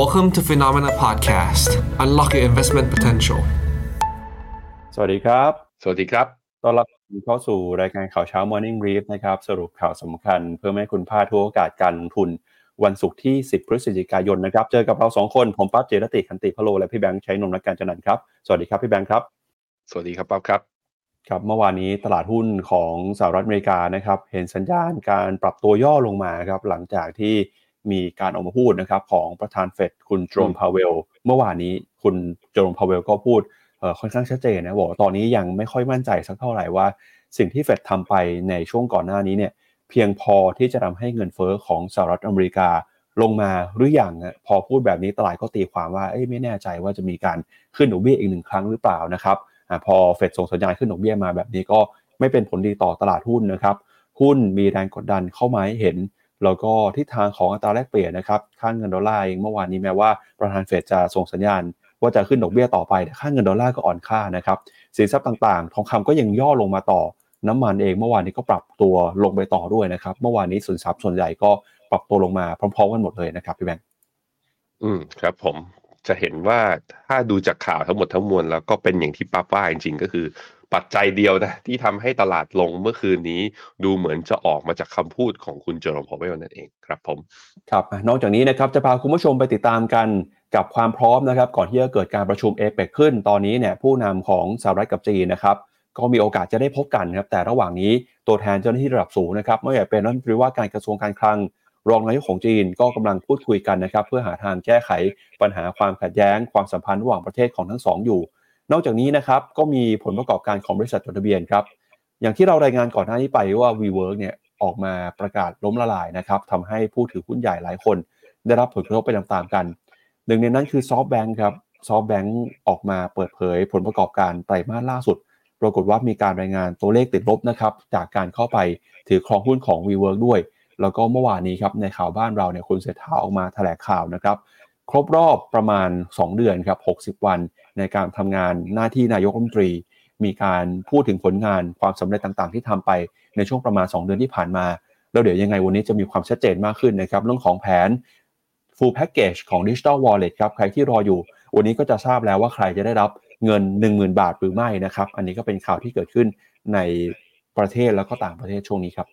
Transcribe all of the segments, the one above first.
Welcome to Phenomena Podcast. Unlock your investment potential. สวัสดีครับ สวัสดีครับ ต้อนรับคุณเข้าสู่รายการข่าวเช้า Morning Brief นะครับ สรุปข่าวสำคัญ เพื่อให้คุณพลาดทุกโอกาสการลงทุน วันศุกร์ที่ 10 พฤศจิกายนนะครับ เจอกับเราสองคน ผมปั๊บเจรติคันติพะโล และพี่แบงค์ใช้นมนักการจันนันท์ครับ สวัสดีครับพี่แบงค์ครับ สวัสดีครับป๊อบครับครับเมื่อวานนี้ตลาดหุ้นของสหรัฐอเมริกานะครับ เห็นสัญญาณการปรับตัวย่อลงมาครับหลังจากที่ มีการออกมาพูดนะครับของประธานเฟดคุณโจมพาเวล เมื่อวานนี้คุณโจมพาเวลก็พูดเอ่อค่อนข้างชัดเจนนะบอกว่าตอนนี้ยังไม่ค่อยมั่นใจสักเท่าไหร่ว่า สิ่งที่เฟดทำไปในช่วงก่อนหน้านี้เนี่ยเพียงพอที่จะทำให้เงินเฟ้อของสหรัฐอเมริกาลงมาหรืออยังอะพอพูดแบบนี้ตลาดก็ตีความว่าเอ้ยไม่แน่ใจว่าจะมีการขึ้นดอกเบี้ยอีกหนึ่งครั้งหรือเปล่านะครับอะพอเฟดส่งสัญญาณขึ้นดอกเบี้ยมาแบบนี้ก็ไม่เป็นผลดีต่อตลาดหุ้นนะครับหุ้นมีแรงกดดันเข้ามาให้เห็น แล้วก็ทิศทางของอัตราแลกเปลี่ยนนะครับค่าเงินดอลลาร์เองเมื่อวานนี้แม้ว่าประธานเฟดจะส่งสัญญาณ ว่าจะขึ้นดอกเบี้ยต่อไปแต่ค่าเงินดอลลาร์ก็อ่อนค่านะครับสินทรัพย์ต่างๆ ทองคำก็ยังย่อลงมาต่อน้ำมันเองเมื่อวานนี้ก็ปรับตัวลงไปต่อด้วยนะครับเมื่อวานนี้สินทรัพย์ส่วนใหญ่ก็ปรับตัวลงมาพร้อมๆกันหมดเลยนะครับพี่แบงค์อืมครับผม จะเห็นว่าถ้าดูจากข่าวทั้งหมดทั้งมวลแล้วก็เป็นอย่างที่ป๊บว่าจริงๆ ก็คือปัจจัยเดียวนะที่ทำให้ตลาดลงเมื่อคืนนี้ดูเหมือนจะออกมาจากคำพูดของคุณเจอร์มพอเวลนั่นเองครับผมครับนอกจากนี้นะครับจะพาคุณผู้ชมไปติดตามกันกับความพร้อมนะครับ ก่อนที่จะเกิดการประชุมเอเปกขึ้น ตอนนี้เนี่ยผู้นำของสหรัฐกับจีนนะครับก็มีโอกาสจะได้พบกันครับแต่ระหว่างนี้ตัวแทนเจ้าหน้าที่ระดับสูงนะครับไม่ว่าจะเป็นรัฐมนตรีว่าการกระทรวงการคลัง รองนายกของจีนก็กำลังพูดคุยกันนะครับ เพื่อหาทางแก้ไขปัญหาความขัดแย้ง ความสัมพันธ์ระหว่างประเทศของทั้งสองอยู่ นอกจากนี้นะครับก็มีผลประกอบการของบริษัทจดทะเบียนครับ อย่างที่เรารายงานก่อนหน้านี้ไปว่า WeWork เนี่ยออกมาประกาศล้มละลายนะครับทำให้ผู้ถือหุ้นใหญ่หลายคน ได้รับผลกระทบไปตามๆกัน หนึ่งในนั้นคือ SoftBank ครับ SoftBank ออกมาเปิดเผยผลประกอบการไตรมาสล่าสุด ปรากฏว่ามีการรายงานตัวเลขติดลบนะครับจากการเข้าไปถือครองหุ้นของ WeWork ด้วย แล้วก็เมื่อวานนี้ครับในข่าวบ้านเราเนี่ยคุณเศรษฐาออกมาแถลงข่าวนะครับครบรอบประมาณ 2 เดือนครับ 60 วันในการทำงานหน้าที่นายกรัฐมนตรี มีการพูดถึงผลงานความสำเร็จต่างๆ ที่ทำไปในช่วงประมาณ 2 เดือนที่ผ่านมา แล้วเดี๋ยวยังไงวันนี้จะมีความชัดเจนมากขึ้นนะครับ เรื่องของแผน full package ของ Digital Wallet ครับ ใครที่รออยู่ วันนี้ก็จะทราบแล้วว่าใครจะได้รับเงิน 10,000 บาทหรือไม่นะครับ อันนี้ก็เป็นข่าวที่เกิดขึ้นในประเทศแล้วก็ต่างประเทศช่วงนี้ครับ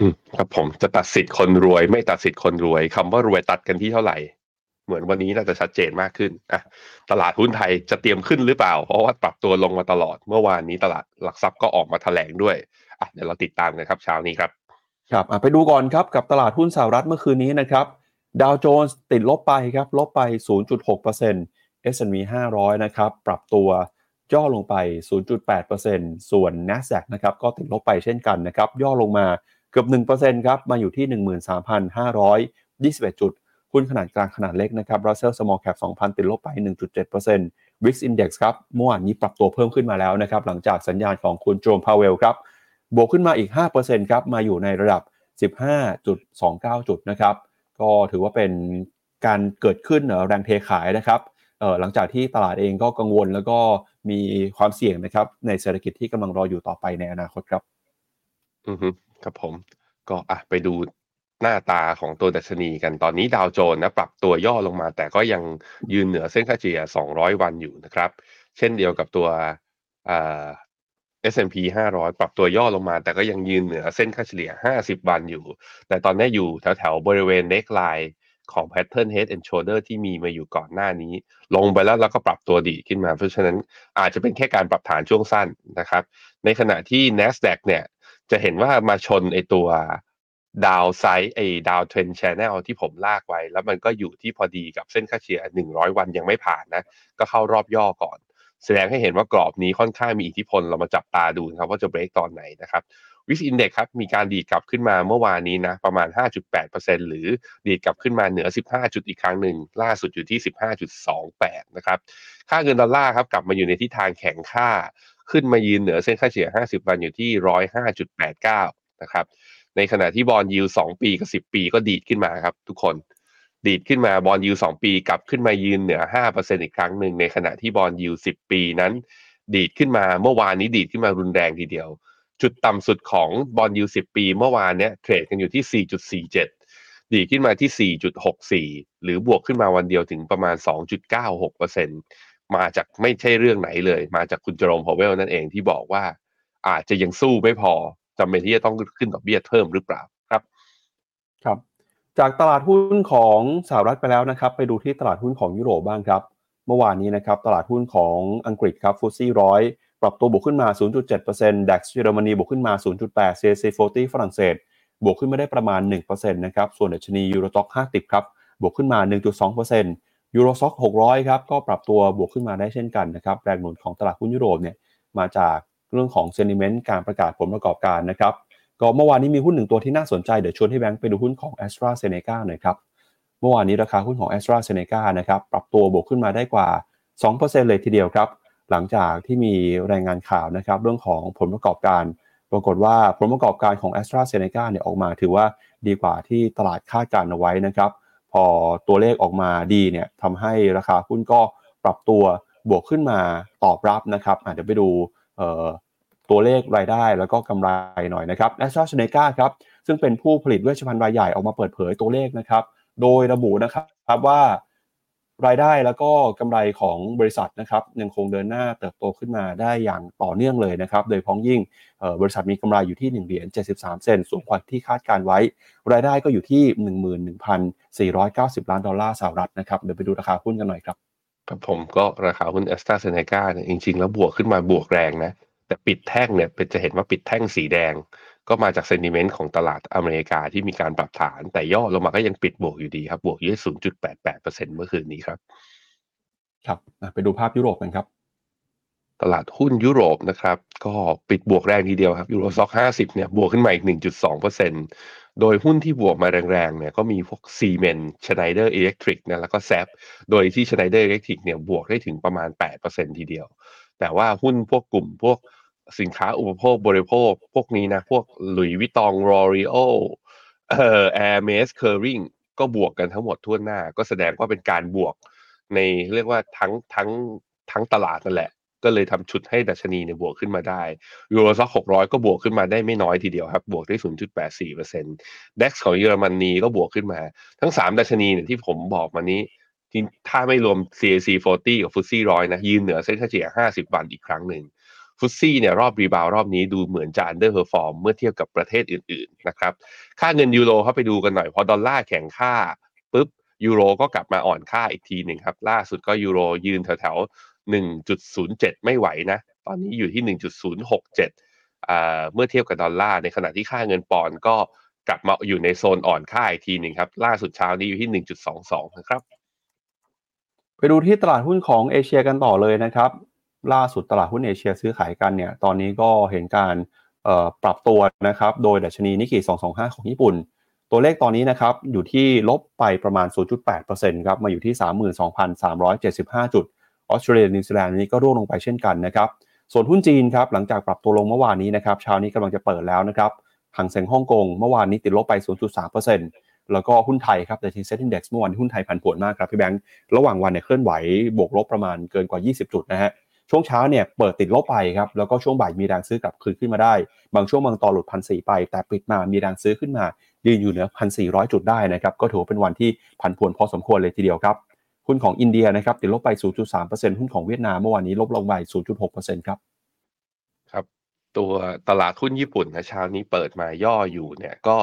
อืมครับผมจะตัดสิทธิ์คนรวย ไม่ตัดสิทธิ์คนรวยคำว่ารวยตัดกันที่เท่าไหร่ เหมือนวันนี้น่าจะชัดเจนมากขึ้นอะตลาดหุ้นไทยจะเตรียมขึ้นหรือเปล่า เพราะว่าปรับตัวลงมาตลอดเมื่อวานนี้ตลาดหลักทรัพย์ก็ออกมาแถลงด้วยอะเดี๋ยวเราติดตามกันครับเช้านี้ครับครับไปดูก่อนครับกับตลาดหุ้นสหรัฐเมื่อคืนนี้นะครับดาวโจนส์ติดลบไปครับลบไป 0.6% S&P 500 นะครับปรับตัวย่อลงไป 0.8%ส่วน NASDAQ นะครับก็ติดลบไปเช่นกันนะครับย่อลงมา เกือบ1%ครับมาอยู่ที่ 13,521 จุดหุ้นขนาดกลางขนาดเล็กนะครับ Russell Small Cap 2,000 ติดลบไป 1.7% Wix Index ครับเมื่อวานนี้ปรับตัวเพิ่มขึ้นมาแล้วนะครับหลังจากสัญญาณของคุณโจมพาเวลครับบวกขึ้นมาอีก 5%ครับมาอยู่ในระดับ 15.29 จุดนะครับก็ถือว่าเป็นการเกิดขึ้นเอ่อแรงเทขายนะครับหลังจากที่ตลาดเองก็กังวลแล้วก็มีความเสี่ยงนะครับในเศรษฐกิจที่กำลังรออยู่ต่อไปในอนาคตครับ อือฮึ ครับผมก็อะไปดูหน้าตาของตัวดัชนีกันตอนนี้ดาวโจนส์นะปรับตัวย่อลงมา แต่ก็ยังยืนเหนือเส้นค่าเฉลี่ย 200 วันอยู่นะครับ เช่นเดียวกับตัวอ่า S&P 500ปรับตัวย่อลงมา แต่ก็ยังยืนเหนือเส้นค่าเฉลี่ย 50 วันอยู่ แต่ตอนนี้อยู่แถวๆบริเวณ neckline ของ pattern head and shoulder ที่มีมาอยู่ก่อนหน้านี้ ลงไปแล้วแล้วก็ปรับตัวดีขึ้นมา เพราะฉะนั้นอาจจะเป็นแค่การปรับฐานช่วงสั้นนะครับ ในขณะที่ NASDAQ เนี่ย จะเห็นว่ามาชนไอตัว downside ไอ downtrend channel ที่ผมลากไว้ แล้วมันก็อยู่ที่พอดีกับเส้นค่าเฉลี่ย 100 วันยังไม่ผ่านนะ ก็เข้ารอบย่อก่อน แสดงให้เห็นว่ากรอบนี้ค่อนข้างมีอิทธิพลเรามาจับตาดูนะครับว่าจะเบรกตอนไหนนะครับ VIX Index ครับมีการดีดกลับขึ้นมาเมื่อวานนี้นะประมาณ 5.8%หรือดีดกลับขึ้นมาเหนือ 15 จุดอีกครั้งหนึ่งล่าสุดอยู่ที่ 15.28 นะครับ ค่าเงินดอลลาร์ครับกลับมาอยู่ในทิศทางแข็งค่า ขึ้นมายืนเหนือเส้นค่าเฉลี่ย 50 วันอยู่ที่ 105.89 นะครับ ในขณะที่บอลยู2ปีกับ 10 ปีก็ดีดขึ้นมาครับ ทุกคน ดีดขึ้นมาบอลยู2ปีกลับขึ้นมายืนเหนือ 5%อีกครั้งหนึ่ง ในขณะที่บอลยู10 ปีนั้น ดีดขึ้นมาเมื่อวานนี้ดีดขึ้นมารุนแรงทีเดียว จุดต่ำสุดของบอลยู10 ปี เมื่อวานเนี้ยเทรดกันอยู่ที่ 4.47 ดีขึ้นมาที่ 4.64 หรือบวกขึ้นมาวันเดียวถึงประมาณ 2.96% มาจากไม่ใช่เรื่องไหนเลย มาจากคุณเจอรมพอเวลนั่นเองที่บอกว่า อาจจะยังสู้ไม่พอจำเป็นที่จะต้องขึ้นดอกเบี้ยเพิ่มหรือเปล่าครับครับ จากตลาดหุ้นของสหรัฐไปแล้วนะครับ ไปดูที่ตลาดหุ้นของยุโรปบ้างครับ เมื่อวานนี้นะครับ ตลาดหุ้นของอังกฤษครับฟุตซี่ร้อยปรับตัวบวกขึ้นมา 0.7% DAX เยอรมนีบวกขึ้นมา 0.8 CAC 40ฝรั่งเศส บวกขึ้นมาได้ประมาณ 1%นะครับ ส่วนดัชนียูโรซ็อก50 ครับ บวกขึ้นมา 1.2% ยูโรซ็อก600 ครับ ก็ปรับตัวบวกขึ้นมาได้เช่นกันนะครับ แรงหนุนของตลาดหุ้นยุโรปเนี่ย มาจากเรื่องของเซนิเมนต์การประกาศผลประกอบการนะครับ ก็เมื่อวานนี้มีหุ้นหนึ่งตัวที่น่าสนใจ เดี๋ยวชวนให้แบงค์ไปดูหุ้นของ a s t r a z เซ e c a หน่อยครับ เมื่อวานนี้ราคาหุ้นของ a s t r a z เซ e c a นะครับ ปรับตัวบวกขึ้นมาได้กว่า 2%เลยทีเดียวครับ หลังจากที่มีรายงานข่าวนะครับเรื่องของผลประกอบการ ปรากฏว่าผลประกอบการของ a s t r a z เซ e c a เนี่ยออกมา ถือว่าดีกว่าที่ตลาดคาดการเอาไว้นะครับ พอตัวเลขออกมาดีเนี่ยทำให้ราคาหุ้นก็ปรับตัวบวกขึ้นมาตอบรับนะครับเดี๋ยวไปดูตัวเลขรายได้แล้วก็กำไรหน่อยนะครับแอสตราเซเนกาครับซึ่งเป็นผู้ผลิตเวชภัณฑ์รายใหญ่ออกมาเปิดเผยตัวเลขนะครับ โดยระบุนะครับว่า รายได้แล้วก็กำไรของบริษัทนะครับยังคงเดินหน้าเติบโตขึ้นมาได้อย่างต่อเนื่องเลยนะครับ โดยพ้องยิ่งบริษัทมีกำไรอยู่ที่1เหรียญ73 เซนสูงกว่าที่คาดการไว้ รายได้ก็อยู่ที่ 11,490 ล้านดอลลาร์สหรัฐนะครับเดี๋ยวไปดูราคาหุ้นกันหน่อยครับครับผมก็ราคาหุ้นแอสตราเซเนกาเนี่ยจริงๆ แล้วบวกขึ้นมาบวกแรงนะ แต่ปิดแท่งเนี่ยเป็นจะเห็นว่าปิดแท่งสีแดง ก็มาจาก sentiment ของตลาดอเมริกาที่มีการปรับฐาน แต่ย่อลงมาก็ยังปิดบวกอยู่ดีครับบวกอยู่ที่0.88%เมื่อคืนนี้ครับ ครับไปดูภาพยุโรปกันครับ ตลาดหุ้นยุโรปนะครับ ก็ปิดบวกแรงทีเดียวครับ Euro Stoxx 50เนี่ยบวกขึ้นมาอีก1.2%โดยหุ้นที่บวกมาแรงๆเนี่ยก็มีพวก Siemens Schneider Electric นะแล้วก็ SAP โดยที่ Schneider Electric เนี่ยบวกได้ถึงประมาณ8%ทีเดียว แต่ว่าหุ้นพวกกลุ่มพวก สินค้าอุปโภคบริโภค พวกนี้นะ พวก Louis Vuitton L'Oréal เอ่อ Hermès Kering ก็บวกกันทั้งหมดทั่วหน้า ก็แสดงว่าเป็นการบวกในเรียกว่าทั้งทั้งทั้งตลาดนั่นแหละ ก็เลยทำชุดให้ดัชนีเนี่ยบวกขึ้นมาได้ Euro Stoxx หกร้อยก็บวกขึ้นมาได้ไม่น้อยทีเดียวครับ บวกได้ศูนย์จุดแปดสี่เปอร์เซ็นต์ DAX ของเยอรมนีก็บวกขึ้นมา ทั้งสามดัชนีเนี่ยที่ผมบอกมานี้ถ้าไม่รวม CAC 40 กับ FTSE ร้อยนะยืนเหนือเส้นค่าเฉลี่ย50 วันอีกครั้งหนึ่ง FTSE เนี่ยรอบ rebound รอบนี้ดูเหมือนจะ underperform เมื่อเทียบกับประเทศอื่นๆนะครับค่าเงินยูโรเข้าไปดูกันหน่อยพอดอลลาร์แข็งค่าปุ๊บยูโรก็กลับมาอ่อนค่าอีกทีหนึ่งครับ ล่าสุดก็ยูโรยืนแถวๆ 1.07 ไม่ไหวนะ ตอนนี้อยู่ที่ 1.067อ่าเมื่อเทียบกับดอลลาร์ในขณะที่ค่าเงินปอนด์ก็กลับมาอยู่ในโซนอ่อนค่าอีกทีหนึ่งครับ ล่าสุดเช้านี้อยู่ที่ 1.22 นะครับ ไปดูที่ตลาดหุ้นของเอเชียกันต่อเลยนะครับ ล่าสุดตลาดหุ้นเอเชียซื้อขายกันเนี่ยตอนนี้ก็เห็นการปรับตัวนะครับโดยดัชนีนิกเกอิ225 ของญี่ปุ่น ตัวเลขตอนนี้นะครับอยู่ที่ลบไปประมาณ 0.8%ครับมาอยู่ที่ 32,375 จุดออสเตรเลียนิวซีแลนด์นี้ก็ร่วงลงไปเช่นกันนะครับส่วนหุ้นจีนครับหลังจากปรับตัวลงเมื่อวานนี้นะครับเช้านี้กำลังจะเปิดแล้วนะครับหังเซ็งฮ่องกงเมื่อวานนี้ติดลบไป 0.3%แล้วก็หุ้นไทยครับแต่ทีเซ็ตอินดี x เมื่อวานหุ้นไทยผันผวนมากครับพี่แบงค์ระหว่างวันเนี่ยเคลื่อนไหวบวกลบประมาณเกินกว่า 20 จุดนะฮะ ช่วงเช้าเนี่ยเปิดติดลบไปครับแล้วก็ช่วงบ่ายมีแรงซื้อกลับคืนขึ้นมาได้ บางช่วงบางตอนหลุดพันสี่ไป แต่ปิดมามีแรงซื้อขึ้นมายืนอยู่เหนือพันสี่ร้อยจุดได้นะครับก็ถือเป็นวันที่ผันผวนพอสมควรเลยทีเดียวครับหุ้นของอินเดียนะครับติดลบไป 0.3%หุ้นของเวียดนามเมื่อวานนี้ลบลงไป 0.6%ครับครับตัวตลาดหุ้นญี่ปุ่นนะเช้านี้เปิดมาย่ออยู่เนี่ยก็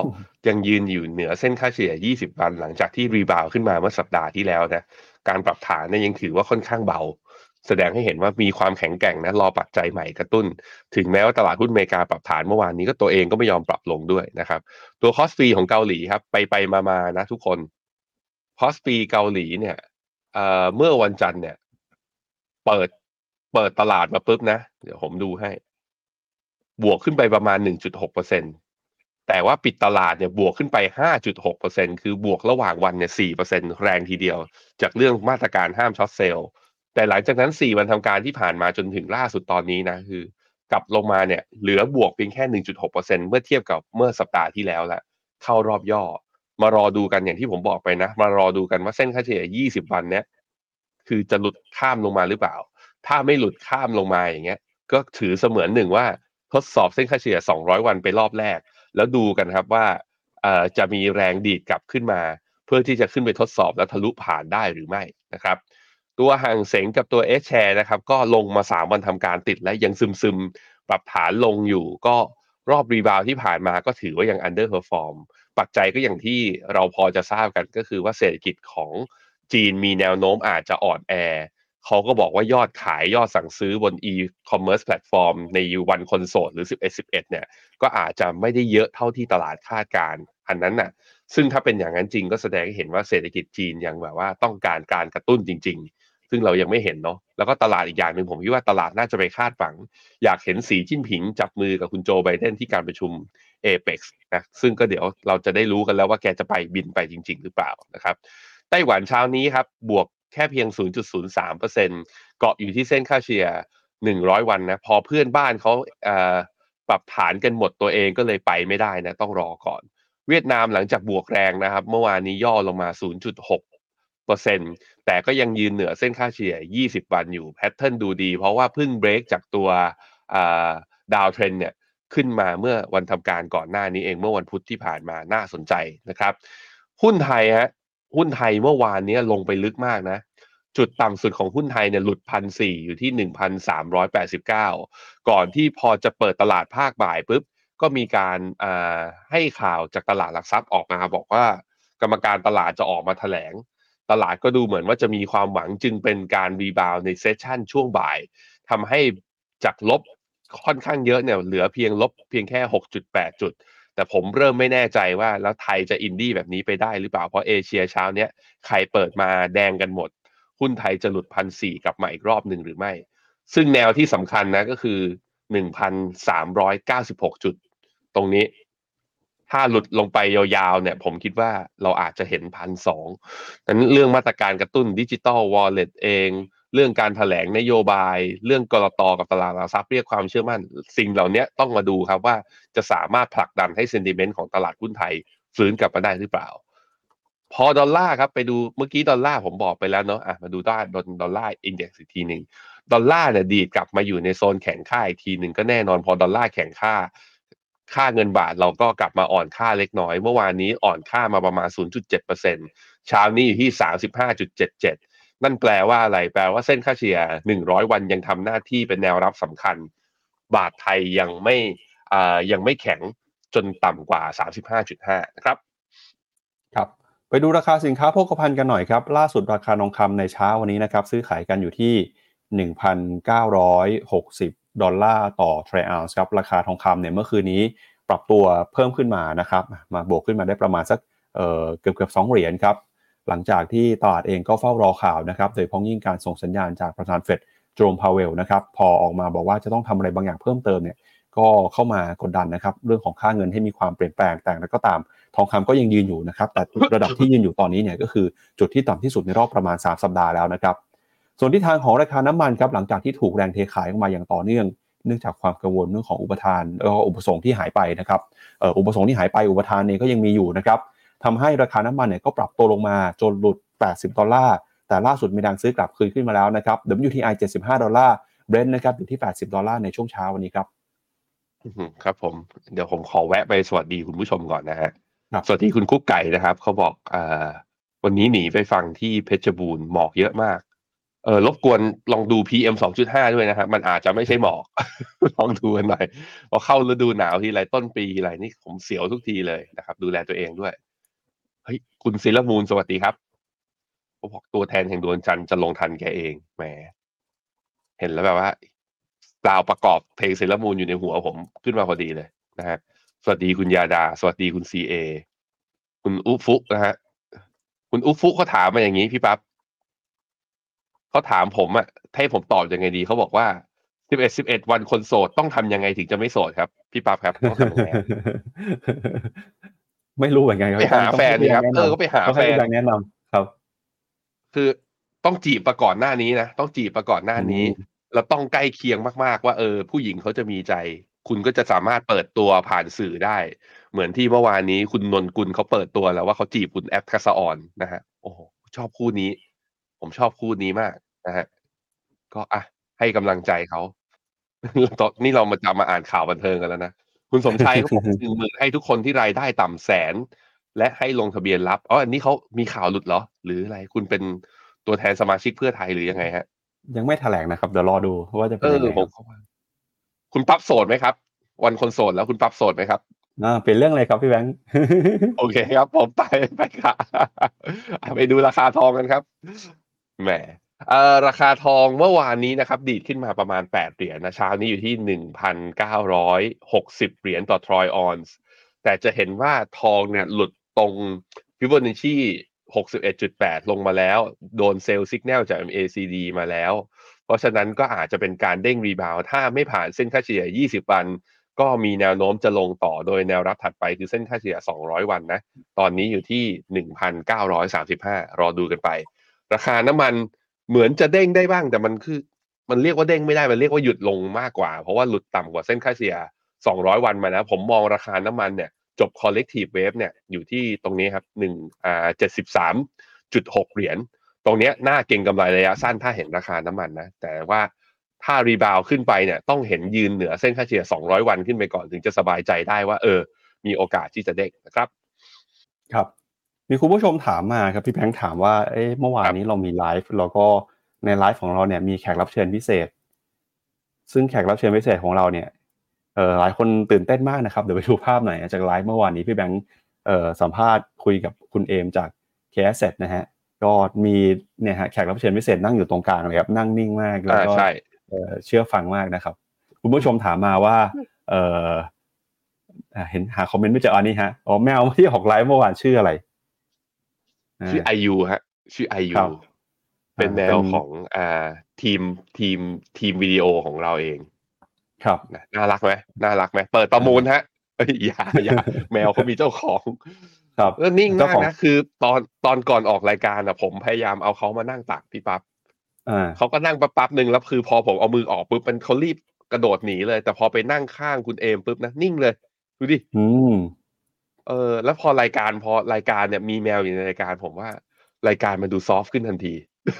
ยังยืนอยู่เหนือเส้นค่าเฉลี่ย 20 วัน หลังจากที่รีบาวขึ้นมาเมื่อสัปดาห์ที่แล้วนะการปรับฐานเนี่ยยังถือว่าค่อนข้างเบา แสดงให้เห็นว่ามีความแข็งแกร่งนะรอปัจจัยใหม่กระตุ้น ถึงแม้ว่าตลาดหุ้นอเมริกาปรับฐานเมื่อวานนี้ก็ตัวเองก็ไม่ยอมปรับลงด้วยนะครับ ตัวคอสฟีของเกาหลีครับ ไปไปมามานะทุกคนคอสฟีเกาหลีเนี่ยเมื่อวันจันทร์เนี่ย เปิดเปิดตลาดมาปุ๊บนะ เดี๋ยวผมดูให้ บวกขึ้นไปประมาณ 1.6เปอร์เซ็นตแต่ว่าปิดตลาดเนี่ยบวกขึ้นไป 5.6เปอร์เซ็นคือบวกระหว่างวันเนี่ย4เปอร์เซ็นแรงทีเดียว จากเรื่องมาตรการห้ามช็อตเซลล์ แต่หลังจากนั้น 4 วันทำการที่ผ่านมาจนถึงล่าสุดตอนนี้นะคือกลับลงมาเนี่ยเหลือบวกเพียงแค่ 1.6%เมื่อเทียบกับเมื่อสัปดาห์ที่แล้วแหละเข้ารอบย่อ มารอดูกันอย่างที่ผมบอกไปนะ มารอดูกันว่าเส้นค่าเฉลี่ย 20 วันเนี้ยคือจะหลุดข้ามลงมาหรือเปล่า ถ้าไม่หลุดข้ามลงมาอย่างเงี้ย ก็ถือเสมือนหนึ่งว่าทดสอบเส้นค่าเฉลี่ย 200 วันไปรอบแรก แล้วดูกันครับว่าจะมีแรงดีดกลับขึ้นมา เพื่อที่จะขึ้นไปทดสอบแล้วทะลุผ่านได้หรือไม่นะครับ ตัวห่างเสงกับตัว S share นะครับก็ลงมา 3 วันทำการติดและยังซึมซึมๆ ปรับฐานลงอยู่ก็รอบรีบาวที่ผ่านมาก็ถือว่ายัง underperform ปัจจัยก็อย่างที่เราพอจะทราบกันก็คือว่าเศรษฐกิจของจีนมีแนวโน้มอาจจะอ่อนแอเขาก็บอกว่ายอดขายยอดสั่งซื้อบน e-commerce platform ในวันคนโสดหรือ 11 11 เนี่ย ก็อาจจะไม่ได้เยอะเท่าที่ตลาดคาดการณ์อันนั้นน่ะ ซึ่งถ้าเป็นอย่างนั้นจริงก็แสดงให้เห็นว่าเศรษฐกิจจีนยังแบบว่าต้องการการกระตุ้นจริง ๆ ซึ่งเรายังไม่เห็นเนาะแล้วก็ตลาดอีกอย่างหนึ่งผมคิดว่าตลาดน่าจะไปคาดหวัง อยากเห็นสีจิ้นผิงจับมือกับคุณโจไบเดนที่การประชุมเอเปกนะซึ่งก็เดี๋ยวเราจะได้รู้กันแล้วว่าแกจะไปบินไปจริง ๆ หรือเปล่านะครับไต้หวันเช้านี้ครับบวกแค่เพียง 0.03%เกาะอยู่ที่เส้นค่าเฉลี่ย100 วันนะพอเพื่อนบ้านเขาเปรับฐานกันหมดตัวเองก็เลยไปไม่ได้นะต้องรอก่อน เวียดนามหลังจากบวกแรงนะครับ เมื่อวานนี้ย่อลงมา 6%แต่ก็ยังยืนเหนือเส้นค่าเฉลี่ย 20 วันอยู่ pattern ดูดี เพราะว่าเพิ่งเบรกจากตัว downtrend เนี่ยขึ้นมาเมื่อวันทำการก่อนหน้านี้เองเมื่อวันพุธที่ผ่านมาน่าสนใจนะครับ หุ้นไทยฮะหุ้นไทยเมื่อวานนี้ลงไปลึกมากนะ จุดต่ำสุดของหุ้นไทยเนี่ยหลุดพันสี่อยู่ที่หนึ่งพันสามร้อยแปดสิบเก้าก่อนที่พอจะเปิดตลาดภาคบ่ายปุ๊บก็มีการให้ข่าวจากตลาดหลักทรัพย์ออกมาบอกว่า กรรมการตลาดจะออกมาแถลง ตลาดก็ดูเหมือนว่าจะมีความหวังจึงเป็นการรีบาวในเซสชันช่วงบ่ายทำให้จากลบค่อนข้างเยอะเนี่ยเหลือเพียงลบเพียงแค่ 6.8 จุด แต่ผมเริ่มไม่แน่ใจว่าแล้วไทยจะอินดี้แบบนี้ไปได้หรือเปล่า เพราะเอเชียเช้าเนี้ยใครเปิดมาแดงกันหมด หุ้นไทยจะหลุดพันสี่กลับมาอีกรอบหนึ่งหรือไม่ ซึ่งแนวที่สำคัญนะก็คือ 1,396 จุด ตรงนี้ ถ้าหลุดลงไปยาวๆเนี่ย ผมคิดว่าเราอาจจะเห็นพันสองนั้นเรื่องมาตรการกระตุ้น digital wallet เอง เรื่องการถแถลงนโยบาย เรื่องกลตกับตลาดหลักทรัพย์เรียกความเชื่อมั่น สิ่งเหล่านี้ต้องมาดูครับว่าจะสามารถผลักดันให้ sentiment ของตลาดหุ้นไทยฟื้นกลับมาได้หรือเปล่า พอดอลลาร์ครับไปดูเมื่อกี้ดอลลาร์ผมบอกไปแล้วเนาะอะมาดูด้าน Dollar Index อีกทีหนึ่งดอลลาร์เนี่ยดีดกลับมาอยู่ในโซนแข็งค่าอีกทีหนึ่งก็แน่นอนพอดอลลาร์แข็งค่า ค่าเงินบาทเราก็กลับมาอ่อนค่าเล็กน้อย เมื่อวานนี้อ่อนค่ามาประมาณ 0.7%เช้านี้อยู่ที่ 35.77 นั่นแปลว่าอะไร แปลว่าเส้นค่าเฉลี่ย 100 วันยังทำหน้าที่เป็นแนวรับสำคัญ บาทไทยยังไม่อ่ายังไม่แข็งจนต่ำกว่า 35.5 นะครับ ครับไปดูราคาสินค้าโภคภัณฑ์กันหน่อยครับ ล่าสุดราคาทองคำในเช้าวันนี้นะครับ ซื้อขายกันอยู่ที่ 1,960 ดอลลาร์ต่อทรัลล์ครับราคาทองคำเนี่ยเมื่อคืนนี้ปรับตัวเพิ่มขึ้นมานะครับมาบวกขึ้นมาได้ประมาณสักเเกือบเกือบสองเหรียญครับหลังจากที่ตลาดเองก็เฝ้ารอข่าวนะครับโดยพ้องยิ่งการส่งสัญญาณจากประธานเฟดโจมพาวเวลนะครับพอออกมาบอกว่าจะต้องทำอะไรบางอย่างเพิ่มเติมเนี่ยก็เข้ามากดดันนะครับเรื่องของค่าเงินให้มีความเปลี่ยนแปลงแต่แล้วก็ตามทองคำก็ยังยืนอยู่นะครับแต่ระดับที่ยืนอยู่ตอนนี้เนี่ยก็คือจุดที่ต่ำที่สุดในรอบประมาณ 3 สัปดาห์แล้วนะครับ ส่วนที่ทางของราคาน้ำมันครับหลังจากที่ถูกแรงเทขายออกมาอย่างต่อเนื่อง เนื่องจากความกังวลเรื่องของอุปทานแล้วก็อุปสงค์ที่หายไปนะครับอุปสงค์ที่หายไปอุปทานเนี่ยก็ยังมีอยู่นะครับทำให้ราคาน้ำมันเนี่ยก็ปรับตัวลงมาจนหลุด 80 ดอลลาร์ แต่ล่าสุดมีแรงซื้อกลับคืนขึ้นมาแล้วนะครับ WTI 75 ดอลลาร์ Brent นะครับอยู่ที่ 80 ดอลลาร์ในช่วงเช้าวันนี้ครับครับผมเดี๋ยวผมขอแวะไปสวัสดีคุณผู้ชมก่อนนะฮะสวัสดีคุณคุกไก่นะครับเขาบอกอ่าวันนี้หนีไปฟังที่เพชรบูรณ์หมอกเยอะมาก เออรบกวนลองดู PM 2.5 ด้วยนะครับ มันอาจจะไม่ใช่หมอก ลองดูกันหน่อยพอเข้าฤดูหนาวทีไรต้นปีทีไรนี่ผมเสียวทุกทีเลยนะครับ ดูแลตัวเองด้วย เฮ้ย คุณศิลมูลสวัสดีครับเขาบอกตัวแทนแห่งดวงจันทร์จะลงทันแกเองแหม เห็นแล้วแบบว่าดาวประกอบเพลงเซเลมูนอยู่ในหัวผมขึ้นมาพอดีเลยนะฮะสวัสดีคุณยาดา สวัสดีคุณซีเอคุณอุฟุนะฮะคุณอุฟุเขาถามมาอย่างนี้พี่ปั๊บ เขาถามผมอะให้ผมตอบยังไงดีเขาบอกว่าสิบเอ็ดสิบเอ็ดวันคนโสดต้องทำยังไงถึงจะไม่โสดครับ พี่ปั๊บครับต้องทำยังไงไม่รู้เหมือนกันครับไปหาแฟนดีครับเออก็ไปหาแฟนแนะนำครับ คือต้องจีบประก่อนหน้านี้นะต้องจีบประก่อนหน้านี้ แล้วต้องใกล้เคียงมากๆ ว่าเออ ผู้หญิงเขาจะมีใจ คุณก็จะสามารถเปิดตัวผ่านสื่อได้ เหมือนที่เมื่อวานนี้คุณนนกุลเขาเปิดตัวแล้วว่าเขาจีบคุณแอปทักษะออนนะฮะโอ้โหชอบคู่นี้ ผมชอบคู่นี้มาก นะฮะ ก็อะ ให้กำลังใจเขา ตอนนี่เรามาจะมาอ่านข่าวบันเทิงกันแล้วนะ คุณสมชัยก็บอกหนึ่งหมื่นให้ทุกคนที่รายได้ต่ำแสน และให้ลงทะเบียนรับอ๋ออันนี้เขามีข่าวหลุดเหรอ หรืออะไรคุณเป็นตัวแทนสมาชิกเพื่อไทยหรือยังไงฮะ ยังไม่แถลงนะครับ เดี๋ยวรอดูว่าจะเป็เอนยังอไงผมก็ว่าคุณปั๊บโสดไหมครับ วันคนโสดแล้วคุณปั๊บโสดไหมครับ อ่าเป็นเรื่องอะไรครับพี่แบงค์ โอเคครับ ผมไปไปค่ะอะไปดูราคาทองกันครับ แหม เอ่อราคาทองเมื่อวานนี้นะครับ ดีดขึ้นมาประมาณแปดเหรียญนะเช้านี้อยู่ที่หนึ่งพันเก้าร้อยหกสิบเหรียญต่อทรอยออนซ์แต่จะเห็นว่าทองเนี่ยหลุดตรงฟิโบนัชชีหกสิบเอ็ดจุดแปดลงมาแล้ว โดนเซลล์สัญญาณจาก MACD มาแล้ว เพราะฉะนั้นก็อาจจะเป็นการเด้งรีบาวถ้าไม่ผ่านเส้นค่าเฉลี่ย 20 วัน ก็มีแนวโน้มจะลงต่อโดยแนวรับถัดไปคือเส้นค่าเฉลี่ย 200 วันนะ ตอนนี้อยู่ที่ 1,935 รอดูกันไป ราคาน้ำมัน เหมือนจะเด้งได้บ้าง แต่มันคือ มันเรียกว่าเด้งไม่ได้ มันเรียกว่าหยุดลงมากกว่า เพราะว่าหลุดต่ำกว่าเส้นค่าเฉลี่ย200 วันมาแล้วผมมองราคาน้ำมันเนี่ย จบ collective wave เนี่ย อยู่ที่ตรงนี้ครับ1อ่า73.6เหรียญ ตรงเนี้ยน่าเก็งกำไรระยะสั้นถ้าเห็นราคาน้ำมันนะ แต่ว่าถ้า rebound ขึ้นไปเนี่ยต้องเห็นยืนเหนือเส้นค่าเฉลี่ย200 วันขึ้นไปก่อนถึงจะสบายใจได้ว่า เออ มีโอกาสที่จะเด้งนะครับ ครับ มีคุณผู้ชมถามมาครับพี่แบงค์ถามว่าเอ๊ะเมื่อวานนี้เรามีไลฟ์แล้วก็ในไลฟ์ของเราเนี่ยมีแขกรับเชิญพิเศษ ซึ่งแขกรับเชิญพิเศษของเราเนี่ยเออหลายคนตื่นเต้นมากนะครับเดี๋ยวไปดูภาพหน่อยจากไลฟ์เมื่อวานนี้พี่แบงค์เอ่อสัมภาษณ์คุยกับคุณเอมจาก k s นะฮะก็มีเนี่ยฮะแขกรับเชิญพิเศษนั่งอยู่ตรงกลางเลยครับนั่งนิ่งมากแล้วอ่าก็ใช่เอ่อเชื่อฟังมากนะครับ คุณผู้ชมถามมาว่า เอออ่าเห็นหาคอมเมนต์ไม่เจออันนี้ฮะอ๋อแมวที่ออกไลฟ์เมื่อวานชื่ออะไร ชื่อไอยูฮะ ชื่อไอยูครับเป็นแมวเป็นของอ่าทีมทีมทีมวิดีโอของเราเอง ครับนะน่ารักไหมน่ารักไหมเปิดประมูลฮะเอ้ยอย่าอย่าแมวเขามีเจ้าของ ครับแล้วนิ่งเจ้ามากของนะคือ ตอนตอนก่อนออกรายการอะ ผมพยายามเอาเขามานั่งตักพี่ปั๊บอ่าเขาก็นั่งปั๊บปั๊บหนึ่งแล้วคือพอผมเอามือออกปุ๊บมันเขารีบกระโดดหนีเลย แต่พอไปนั่งข้างคุณเอมปุ๊บนะนิ่งเลย ดูดิอืม เออแล้วพอรายการพอรายการเนี่ยมีแมวอยู่ในรายการ ผมว่า รายการมันดูซอฟต์ขึ้นทันที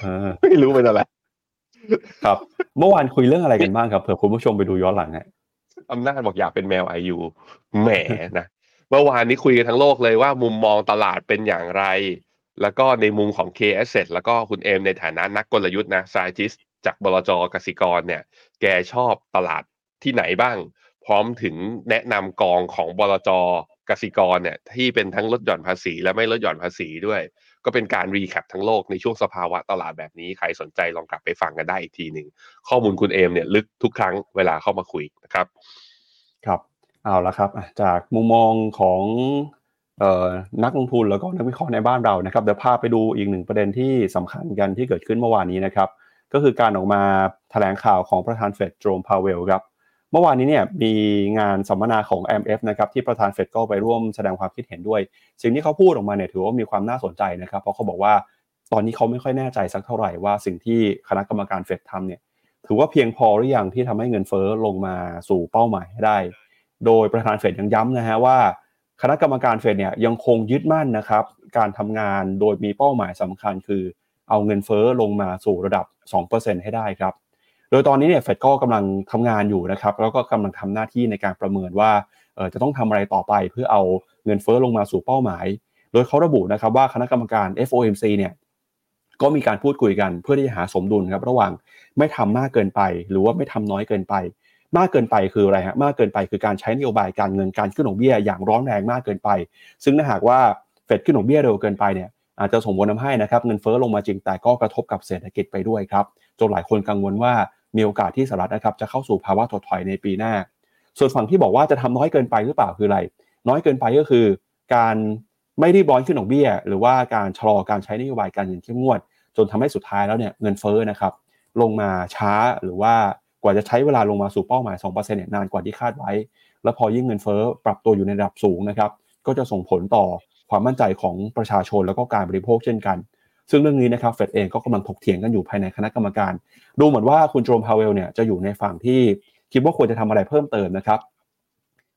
อ่าไม่รู้เป็นอะไรครับ เมื่อวานคุยเรื่องอะไรกันบ้างครับเผื่อคุณผู้ชมไปดูย้อนหลังฮะอำนาจบอกอยากเป็นแมวไอยูแหมนะเมื่อวานนี้คุยกันทั้งโลกเลยว่ามุมมองตลาดเป็นอย่างไร แล้วก็ในมุมของ K Asset แล้วก็คุณเอมในฐานะนักกลยุทธ์นะ s าย i ิสจากบลจกสิกรเนี่ย แกชอบตลาดที่ไหนบ้าง พร้อมถึงแนะนำกองของบลจ กสิกรเนี่ยที่เป็นทั้งลดหย่อนภาษี และไม่ลดหย่อนภาษีด้วย ก็เป็นการรีแคปทั้งโลกในช่วงสภาวะตลาดแบบนี้ ใครสนใจลองกลับไปฟังกันได้อีกทีหนึ่งข้อมูลคุณเอมเนี่ยลึกทุกครั้งเวลาเข้ามาคุยนะครับ ครับเอาละครับจากมุมมองของเอ่อนักลงทุนแล้วก็นักวิเคราะห์ในบ้านเรานะครับเดี๋ยวพาไปดูอีกหนึ่งประเด็นที่สำคัญกันที่เกิดขึ้นเมื่อวานนี้นะครับก็คือการออกมาแถลงข่าวของประธานเฟดโจมพาวเวลครับ เมื่อวานนี้เนี่ยมีงานสัมมนาของ MF นะครับที่ประธานเฟดก็ไปร่วมแสดงความคิดเห็นด้วย สิ่งที่เขาพูดออกมาเนี่ยถือว่ามีความน่าสนใจนะครับ เพราะเขาบอกว่าตอนนี้เขาไม่ค่อยแน่ใจสักเท่าไหร่ว่าสิ่งที่คณะกรรมการเฟดทำเนี่ยถือว่าเพียงพอหรือยังที่ทำให้เงินเฟ้อลงมาสู่เป้าหมายได้ โดยประธานเฟดยังย้ำนะฮะว่าคณะกรรมการเฟดเนี่ยยังคงยึดมั่นนะครับการทำงานโดยมีเป้าหมายสำคัญคือ เอาเงินเฟ้อลงมาสู่ระดับ 2%ให้ได้ครับ โดยตอนนี้เนี่ยเฟดก็กำลังทำงานอยู่นะครับแล้วก็กำลังทำหน้าที่ในการประเมินว่าจะต้องทำอะไรต่อไปเพื่อเอาเงินเฟ้อลงมาสู่เป้าหมาย โดยเขาระบุนะครับว่าคณะกรรมการ FOMC เนี่ยก็มีการพูดคุยกันเพื่อที่จะหาสมดุลครับระหว่างไม่ทำมากเกินไป หรือว่าไม่ทำน้อยเกินไป มากเกินไปคืออะไรฮะมากเกินไปคือการใช้นโยบายการเงินการขึ้นดอกเบี้ยอย่างร้อนแรงมากเกินไป ซึ่งถ้าหากว่าเฟดขึ้นดอกเบี้ยเร็วเกินไปเนี่ยอาจจะส่งผลทำให้นะครับเงินเฟ้อลงมาจริงแต่ก็กระทบกับเศรษฐกิจไปด้วยครับจนหลายคนกังวลว่า มีโอกาสที่สหรัฐนะครับจะเข้าสู่ภาวะถดถอยในปีหน้า ส่วนฝั่งที่บอกว่าจะทำน้อยเกินไปหรือเปล่าคืออะไร น้อยเกินไปก็คือ การไม่รีบร้อนขึ้นดอกเบี้ย หรือว่าการชะลอการใช้นโยบายการเงินเข้มงวด จนทำให้สุดท้ายแล้วเนี่ยเงินเฟ้อนะครับลงมาช้าหรือว่ากว่าจะใช้เวลาลงมาสู่เป้าหมาย 2%เนี่ยนานกว่าที่คาดไว้ แล้วพอยิ่งเงินเฟ้อปรับตัวอยู่ในระดับสูงนะครับก็จะส่งผลต่อความมั่นใจของประชาชนแล้วก็การบริโภคเช่นกัน ซึ่งเรื่องนี้นะครับเฟดเองก็กำลังถกเถียงกันอยู่ภายในคณะกรรมการ ดูเหมือนว่าคุณโจมพาวเวลเนี่ยจะอยู่ในฝั่งที่คิดว่าควรจะทำอะไรเพิ่มเติมนะครับ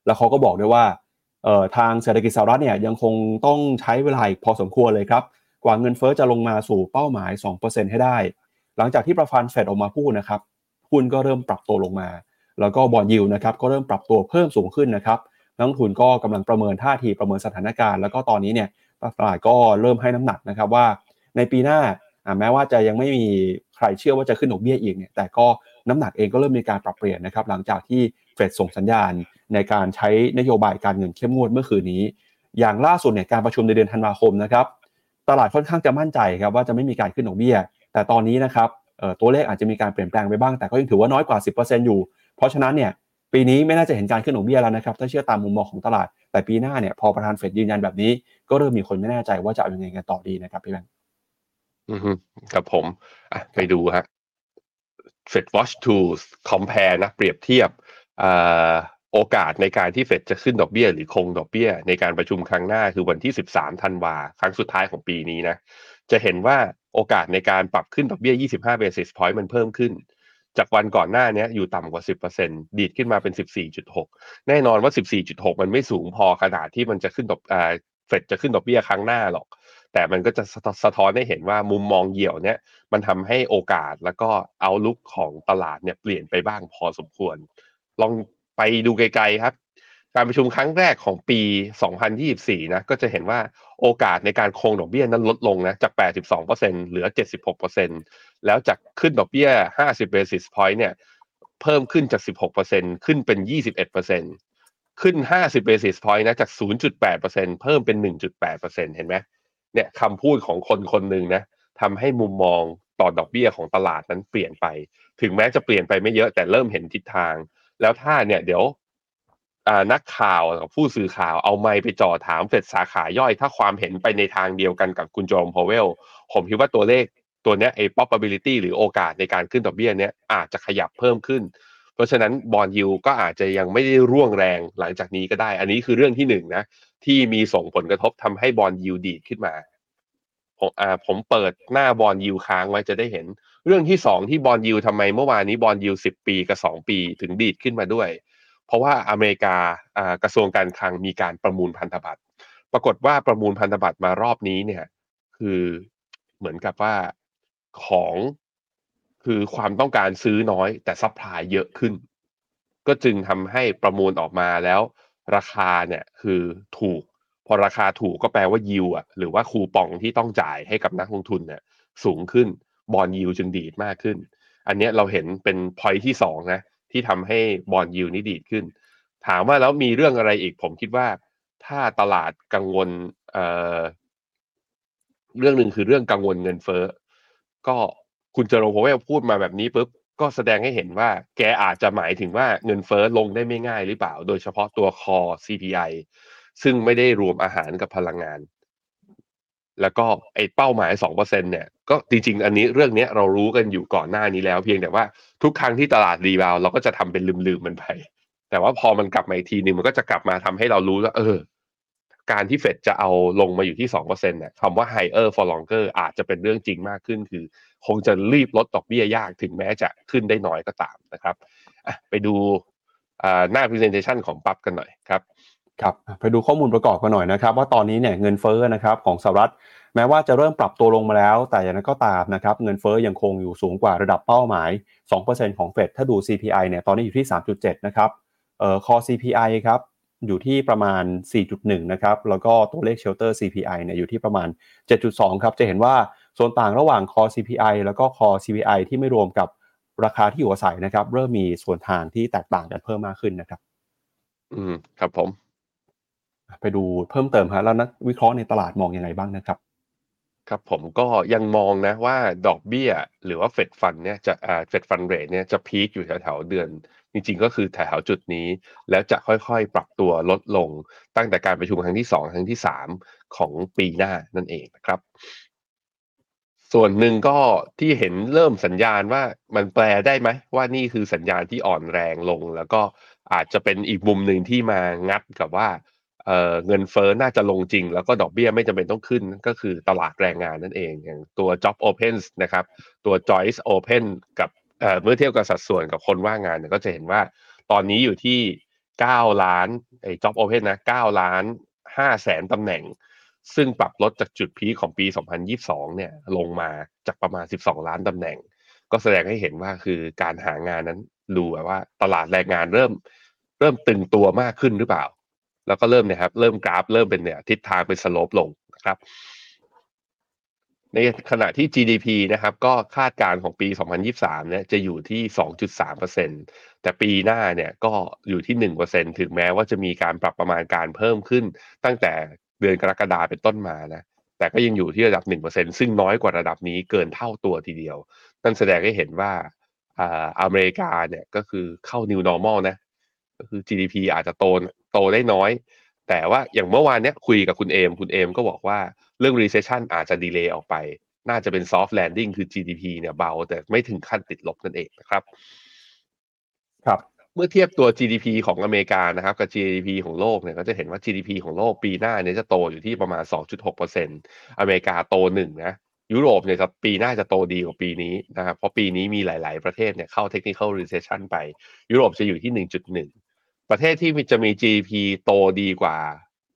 แล้วเขาก็บอกด้วยว่าทางเศรษฐกิจสหรัฐเนี่ยยังคงต้องใช้เวลาอีกพอสมควรเลยครับ กว่าเงินเฟ้อจะลงมาสู่เป้าหมาย 2%ให้ได้ หลังจากที่ประธานเฟดออกมาพูดนะครับหุ้นก็เริ่มปรับตัวลงมา แล้วก็บอลยูนะครับก็เริ่มปรับตัวเพิ่มสูงขึ้นนะครับนักทุนก็กำลังประเมินท่าทีประเมินสถานการณ์แล้วก็ตอนนี้เนี่ยตลาดก็เริ่มให้น้ำหนักนะครับว่า ในปีหน้าแม้ว่าจะยังไม่มีใครเชื่อว่าจะขึ้นดอกเบี้ยอีกเนี่ยแต่ก็น้ำหนักเองก็เริ่มมีการปรับเปลี่ยนนะครับหลังจากที่เฟดส่งสัญญาณในการใช้นโยบายการเงินเข้มงวดเมื่อคืนนี้ อย่างล่าสุดเนี่ยการประชุมในเดือนธันวาคมนะครับตลาดค่อนข้างจะมั่นใจครับว่าจะไม่มีการขึ้นดอกเบี้ย แต่ตอนนี้นะครับตัวเลขอาจจะมีการเปลี่ยนแปลงไปบ้างแต่ก็ยังถือว่าน้อยกว่า 10%อยู่ เพราะฉะนั้นเนี่ยปีนี้ไม่น่าจะเห็นการขึ้นดอกเบี้ยแล้วนะครับถ้าเชื่อตามมุมมองของตลาด แต่ปีหน้าเนี่ยพอประธานเฟดยืนยันแบบนี้ ก็เริ่มมีคนไม่แน่ใจว่าจะเอายังไงกันต่อดีนะครับพี่แบงค์ กับผมอะไปดูฮะ Fed Watch Tools compare นะ เปรียบเทียบโอกาสในการที่เฟดจะขึ้นดอกเบี้ย หรือคงดอกเบี้ย ในการประชุมครั้งหน้าคือวันที่ 13 ธันวาครั้งสุดท้ายของปีนี้นะ จะเห็นว่าโอกาสในการปรับขึ้นดอกเบี้ย 25 basis point มันเพิ่มขึ้น จากวันก่อนหน้านี้อยู่ต่ำกว่า 10%ดีดขึ้นมาเป็น 14.6 แน่นอนว่า 14.6 มันไม่สูงพอขนาดที่มันจะขึ้นดอกเฟดจะขึ้นดอกเบี้ยครั้งหน้าหรอก แต่มันก็จะสะท้อนให้เห็นว่ามุมมองเหี่ยวเนี่ยมันทำให้โอกาสแล้วก็เอาลุกของตลาดเนี่ยเปลี่ยนไปบ้างพอสมควร ลองไปดูไกลๆครับ การประชุมครั้งแรกของปี 2024 นะก็จะเห็นว่าโอกาสในการคงดอกเบี้ยนั้นลดลงนะจาก 82%เหลือ 76%แล้วจากขึ้นดอกเบี้ย 50 basis point เนี่ยเพิ่มขึ้นจาก 16%ขึ้นเป็น 21%ขึ้น 50 basis point นะจาก 0.8%เพิ่มเป็น 1.8%เห็นไหม เนี่ยคำพูดของคนคนหนึ่งนะทำให้มุมมองต่อดอกเบี้ยของตลาดนั้นเปลี่ยนไป ถึงแม้จะเปลี่ยนไปไม่เยอะแต่เริ่มเห็นทิศทาง แล้วถ้าเนี่ยเดี๋ยวนักข่าวกับผู้สื่อข่าวเอาไมค์ไปจ่อถามเฟดสาขาย่อย ถ้าความเห็นไปในทางเดียวกันกับคุณโจมพาวเวล ผมคิดว่าตัวเลขตัวเนี้ยไอ้ probability หรือโอกาสในการขึ้นดอกเบี้ยเนี้ยอาจจะขยับเพิ่มขึ้น เพราะฉะนั้น bond yield ก็อาจจะยังไม่ได้ร่วงแรงหลังจากนี้ก็ได้ อันนี้คือเรื่องที่หนึ่งนะ ที่มีส่งผลกระทบทำให้ bond yield ดีดขึ้นมา ผมอ่าผมเปิดหน้า bond yield ค้างไว้จะได้เห็น เรื่องที่สองที่ bond yield ทำไมเมื่อวานนี้ bond yield สิบปีกับสองปีถึงดีดขึ้นมาด้วย เพราะว่าอเมริกากระทรวงการคลังมีการประมูลพันธบัตรปรากฏว่าประมูลพันธบัตรมารอบนี้เนี่ย คือเหมือนกับว่าของ คือความต้องการซื้อน้อย แต่ supply เยอะขึ้น ก็จึงทำให้ประมูลออกมาแล้ว ราคาเนี่ยคือถูก พอราคาถูกก็แปลว่ายิวอะหรือว่าคูปองที่ต้องจ่ายให้กับนักลงทุนเนี่ยสูงขึ้น bond yield จึงดีดมากขึ้น อันนี้เราเห็นเป็นพอยที่สองนะที่ทำให้ bond yield นี่ดีดขึ้น ถามว่าแล้วมีเรื่องอะไรอีก ผมคิดว่า ถ้าตลาดกังวลเอ่อเรื่องหนึ่งคือเรื่องกังวลเงินเฟ้อ ก็ คุณเจโรโพเวลพูดมาแบบนี้ปุ๊บก็แสดงให้เห็นว่าแกอาจจะหมายถึงว่าเงินเฟ้อลงได้ไม่ง่ายหรือเปล่า โดยเฉพาะตัวคอ CPI ซึ่งไม่ได้รวมอาหารกับพลังงาน แล้วก็ไอ้เป้าหมายสองเปอร์เซ็นเนี่ย ก็จริง ๆ อันนี้เรื่องนี้เรารู้กันอยู่ก่อนหน้านี้แล้ว เพียงแต่ว่าทุกครั้งที่ตลาดรีบาวเราก็จะทำเป็นลืมๆมันไป แต่ว่าพอมันกลับมาอีกทีหนึ่งมันก็จะกลับมาทำให้เรารู้ว่าเออ การที่เฟดจะเอาลงมาอยู่ที่สองเปอร์เซ็นเนี่ยคำว่า higher for longer อาจจะเป็นเรื่องจริงมากขึ้น คือ คงจะรีบลดดอกเบี้ยยากถึงแม้จะขึ้นได้น้อยก็ตามนะครับไปดูหน้า presentation ของปั๊บกันหน่อยครับครับไปดูข้อมูลประกอบกันหน่อยนะครับว่าตอนนี้เนี่ยเงินเฟ้อนะครับของสหรัฐแม้ว่าจะเริ่มปรับตัวลงมาแล้ว แต่อย่างนั้นก็ตามนะครับเงินเฟ้อยังคงอยู่สูงกว่าระดับเป้าหมาย 2%ของเฟดถ้าดู CPI เนี่ยตอนนี้อยู่ที่ 3.7 นะครับเอ่อ core CPI ครับ อยู่ที่ประมาณ 4.1 นะครับ แล้วก็ตัวเลข shelter CPI เนี่ยอยู่ที่ประมาณ 7.2 ครับ จะเห็นว่าส่วนต่างระหว่าง core CPI แล้วก็ core CPI ที่ไม่รวมกับราคาที่อยู่อาศัยนะครับ เริ่มมีส่วนทางที่แตกต่างกันเพิ่มมากขึ้นนะครับ อืม ครับผม ไปดูเพิ่มเติมฮะแล้วนักวิเคราะห์ในตลาดมองยังไงบ้างนะครับ ครับผมก็ยังมองนะว่าดอกเบี้ย หรือว่าเฟดฟันเนี่ยจะอ่าเฟดฟันเรทเนี่ยจะพีคอยู่แถวๆเดือน จริงๆก็คือแถวจุดนี้ แล้วจะค่อยๆปรับตัวลดลงตั้งแต่การประชุมครั้งที่สองครั้งที่สามของปีหน้านั่นเองนะครับ ส่วนหนึ่งก็ที่เห็นเริ่มสัญญาณว่ามันแปลได้ไหม ว่านี่คือสัญญาณที่อ่อนแรงลง แล้วก็อาจจะเป็นอีกมุมหนึ่งที่มางัดกับว่าเงินเฟ้อน่าจะลงจริง แล้วก็ดอกเบี้ยไม่จำเป็นต้องขึ้นก็คือตลาดแรงงานนั่นเองอย่างตัว job open นะครับ ตัว joyce open กับ เมื่อเทียบกับสัดส่วนกับคนว่างงานเนี่ยก็จะเห็นว่าตอนนี้อยู่ที่ 9 ล้านไอ้ job open นะ 9 ล้าน5แสนตำแหน่ง ซึ่งปรับลดจากจุดพีของปี 2022 เนี่ยลงมาจากประมาณ 12 ล้านตำแหน่ง ก็แสดงให้เห็นว่าคือการหางานนั้นดูแบบว่าตลาดแรงงานเริ่มเริ่มตึงตัวมากขึ้นหรือเปล่า แล้วก็เริ่มเนี่ยครับเริ่มกราฟเริ่มเป็นเนี่ยทิศทางเป็นสโลปลงนะครับ ในขณะที่ GDP นะครับ ก็คาดการณ์ของปี 2023 เนี่ยจะอยู่ที่ 2.3%แต่ปีหน้าเนี่ยก็อยู่ที่ 1%ถึงแม้ว่าจะมีการปรับประมาณการเพิ่มขึ้น ตั้งแต่เดือนกรกฎาเป็นต้นมานะ แต่ก็ยังอยู่ที่ระดับ 1%ซึ่งน้อยกว่าระดับนี้เกินเท่าตัวทีเดียว นั่นแสดงให้เห็นว่าอ่าอเมริกาเนี่ยก็คือเข้า new normal นะ ก็คือ GDP อาจจะโตโตได้น้อย แต่ว่าอย่างเมื่อวานเนี้ยคุยกับคุณเอม คุณเอมก็บอกว่าเรื่อง recession อาจจะดีเลย์ออกไป น่าจะเป็น soft landing คือ GDP เนี่ยเบา แต่ไม่ถึงขั้นติดลบนั่นเองนะครับ ครับ เมื่อเทียบตัว GDP ของอเมริกานะครับ กับ GDP ของโลกเนี่ยก็จะเห็นว่า GDP ของโลกปีหน้าเนี่ยจะโตอยู่ที่ประมาณ 2.6%อเมริกาโตหนึ่งนะยุโรปเนี่ยจะปีหน้าจะโตดีกว่าปีนี้นะครับเพราะปีนี้มีหลาย ๆ ประเทศเนี่ยเข้า technical recession ไป ยุโรปจะอยู่ที่ 1.1 ประเทศที่จะมี GDP โตดีกว่า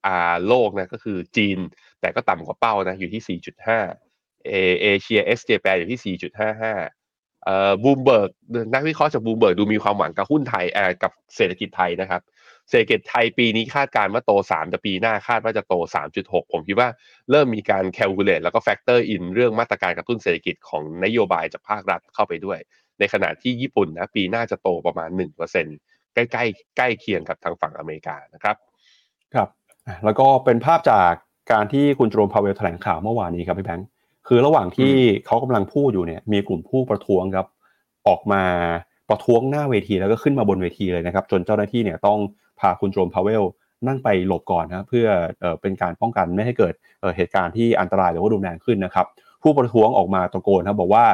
อ่าโลกนะก็คือจีน แต่ก็ต่ำกว่าเป้านะอยู่ที่ 4.5 เอเอเชียเอสเจแปอยู่ที่ 4.55เอ่อบูมเบิร์กนักวิเคราะห์จากบูมเบิร์กดูมีความหวังกับหุ้นไทยเอ่อกับเศรษฐกิจไทยนะครับ เศรษฐกิจไทยปีนี้คาดการณ์ว่าโต 3 แต่ปีหน้าคาดว่าจะโต 3.6 ผมคิดว่าเริ่มมีการ calculate แล้วก็ factor in เรื่องมาตรการกระตุ้นเศรษฐกิจของนโยบายจากภาครัฐเข้าไปด้วย ในขณะที่ญี่ปุ่นนะปีหน้าจะโตประมาณ1% ใกล้ใกล้ใกล้เคียงกับทางฝั่งอเมริกานะครับครับอะแล้วก็เป็นภาพจากการที่คุณโจรมพาเวลแถลงข่าวเมื่อวานนี้ครับพี่แบงค์คือระหว่างที่เขากำลังพูดอยู่เนี่ยมีกลุ่มผู้ประท้วงครับออกมาประท้วงหน้าเวทีแล้วก็ขึ้นมาบนเวทีเลยนะครับ จนเจ้าหน้าที่เนี่ยต้องพาคุณโจรมพาเวลนั่งไปหลบก่อนนะเพื่อเอ่อเป็นการป้องกันไม่ให้เกิดเอ่อเหตุการณ์ที่อันตรายหรือว่ารุนแรงขึ้นนะครับ ผู้ประท้วงออกมาตะโกนครับบอกว่า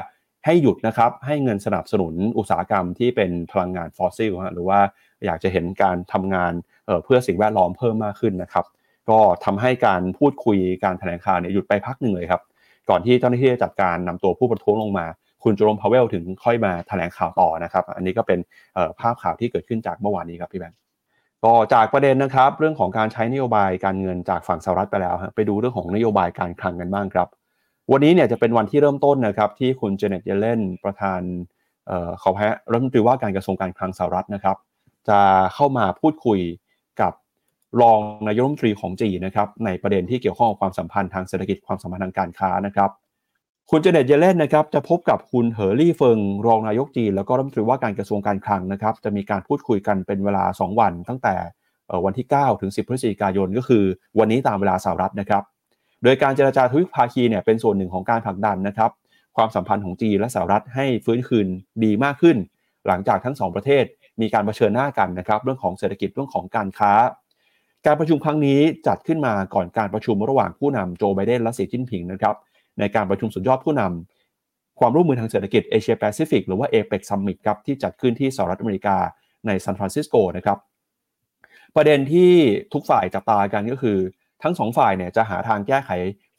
ให้หยุดนะครับให้เงินสนับสนุนอุตสาหกรรมที่เป็นพลังงานฟอสซิลฮะหรือว่าอยากจะเห็นการทำงานเพื่อสิ่งแวดล้อมเพิ่มมากขึ้นนะครับ ก็ทำให้การพูดคุยการแถลงข่าวเนี่ยหยุดไปพักหนึ่งเลยครับ ก่อนที่เจ้าหน้าที่จะจัดการนำตัวผู้ประท้วงลงมา คุณโจรมพาเวลถึงค่อยมาแถลงข่าวต่อนะครับ อันนี้ก็เป็นภาพข่าวที่เกิดขึ้นจากเมื่อวานนี้ครับพี่แบงค์ก็จากประเด็นนะครับ เรื่องของการใช้นโยบายการเงินจากฝั่งสหรัฐไปแล้วฮะไปดูเรื่องของนโยบายการคลังกันบ้างครับ วันนี้เนี่ยจะเป็นวันที่เริ่มต้นนะครับที่คุณเจเน็ตเยเลนประธานเอ่อขอแพ้รัฐมนตรีว่าการกระทรวงการคลังสหรัฐนะครับ จะเข้ามาพูดคุยกับรองนายกรัฐมนตรีของจีนนะครับในประเด็นที่เกี่ยวข้องกับความสัมพันธ์ทางเศรษฐกิจความสัมพันธ์ทางการค้านะครับ คุณเจเน็ตเยเลนนะครับจะพบกับคุณเหอรี่เฟิงรองนายกจีน แล้วก็รัฐมนตรีว่าการกระทรวงการคลังนะครับ จะมีการพูดคุยกันเป็นเวลา 2 วัน ตั้งแต่วันที่ 9 ถึง 10 พฤศจิกายนก็คือ วันนี้ตามเวลาสหรัฐนะครับ โดยการเจรจาทวิภาคีเนี่ยเป็นส่วนหนึ่งของการผลักดันนะครับความสัมพันธ์ของจีนและสหรัฐให้ฟื้นคืนดีมากขึ้น หลังจากทั้งสองประเทศมีการเผชิญหน้ากันนะครับเรื่องของเศรษฐกิจเรื่องของการค้า การประชุมครั้งนี้จัดขึ้นมาก่อนการประชุมระหว่างผู้นำโจไบเดนและสีจิ้นผิงนะครับในการประชุมสุดยอดผู้นำความร่วมมือทางเศรษฐกิจเอเชียแปซิฟิกหรือว่า APEC Summit ครับที่จัดขึ้นที่สหรัฐอเมริกาในซานฟรานซิสโกนะครับประเด็นที่ทุกฝ่ายจับตากันก็คือ ทั้งสองฝ่ายเนี่ยจะหาทางแก้ไข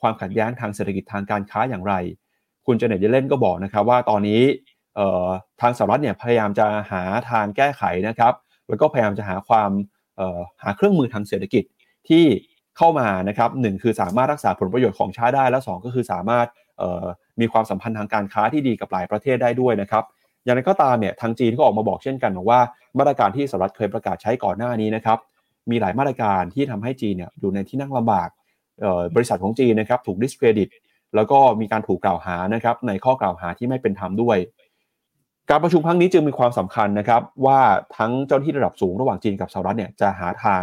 ความขัดแย้งทางเศรษฐกิจทางการค้าอย่างไร คุณเจเน็ตเยเลนก็บอกนะครับว่าตอนนี้ทางสหรัฐเนี่ยพยายามจะหาทางแก้ไขนะครับแล้วก็พยายามจะหาความหาเครื่องมือทางเศรษฐกิจที่เข้ามานะครับหนึ่งคือสามารถรักษาผลประโยชน์ของชาติได้ และสองก็คือสามารถมีความสัมพันธ์ทางการค้าที่ดีกับหลายประเทศได้ด้วยนะครับอย่างไรก็ตามเนี่ยทางจีนก็ออกมาบอกเช่นกันบอกว่ามาตรการที่สหรัฐเคยประกาศใช้ก่อนหน้านี้นะครับ มีหลายมาตรการที่ทำให้จีนเนี่ยอยู่ในที่นั่งลำบากเอ่อบริษัทของจีนนะครับถูก discredit แล้วก็มีการถูกกล่าวหานะครับในข้อกล่าวหาที่ไม่เป็นธรรมด้วย การประชุมครั้งนี้จึงมีความสำคัญนะครับว่าทั้งเจ้าหน้าที่ระดับสูงระหว่างจีนกับสหรัฐเนี่ยจะหาทาง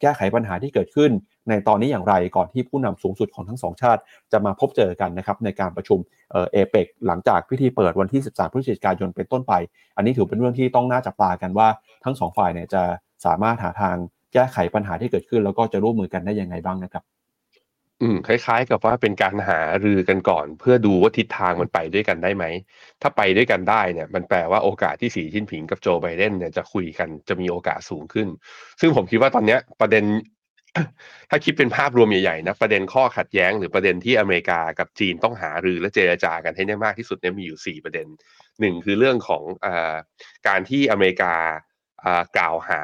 แก้ไขปัญหาที่เกิดขึ้น ในตอนนี้อย่างไรก่อนที่ผู้นำสูงสุดของทั้งสองชาติ จะมาพบเจอกันนะครับในการประชุมเอเอเปกหลังจากพิธีเปิดวันที่ 13 พฤศจิกายนเป็นต้นไป อันนี้ถือเป็นเรื่องที่ต้องน่าจับตากันว่าทั้งสองฝ่ายเนี่ยจะ สามารถหาทางแก้ไขปัญหาที่เกิดขึ้น แล้วก็จะร่วมมือกันได้ยังไงบ้างนะครับ อืมคล้าย ๆ กับว่าเป็นการหารือกันก่อน เพื่อดูว่าทิศทางมันไปด้วยกันได้ไหม ถ้าไปด้วยกันได้เนี่ย มันแปลว่าโอกาสที่สีจิ้นผิงกับโจไบเดนเนี่ยจะคุยกันจะมีโอกาสสูงขึ้น ซึ่งผมคิดว่าตอนเนี้ยประเด็นถ้าคิดเป็นภาพรวมใหญ่ๆนะประเด็นข้อขัดแย้งหรือประเด็นที่อเมริกากับจีนต้องหารือและเจรจากันให้ได้มากที่สุดเนี่ยมีอยู่สี่ประเด็นหนึ่งคือเรื่องของอาการที่อเมริกา กล่าวหา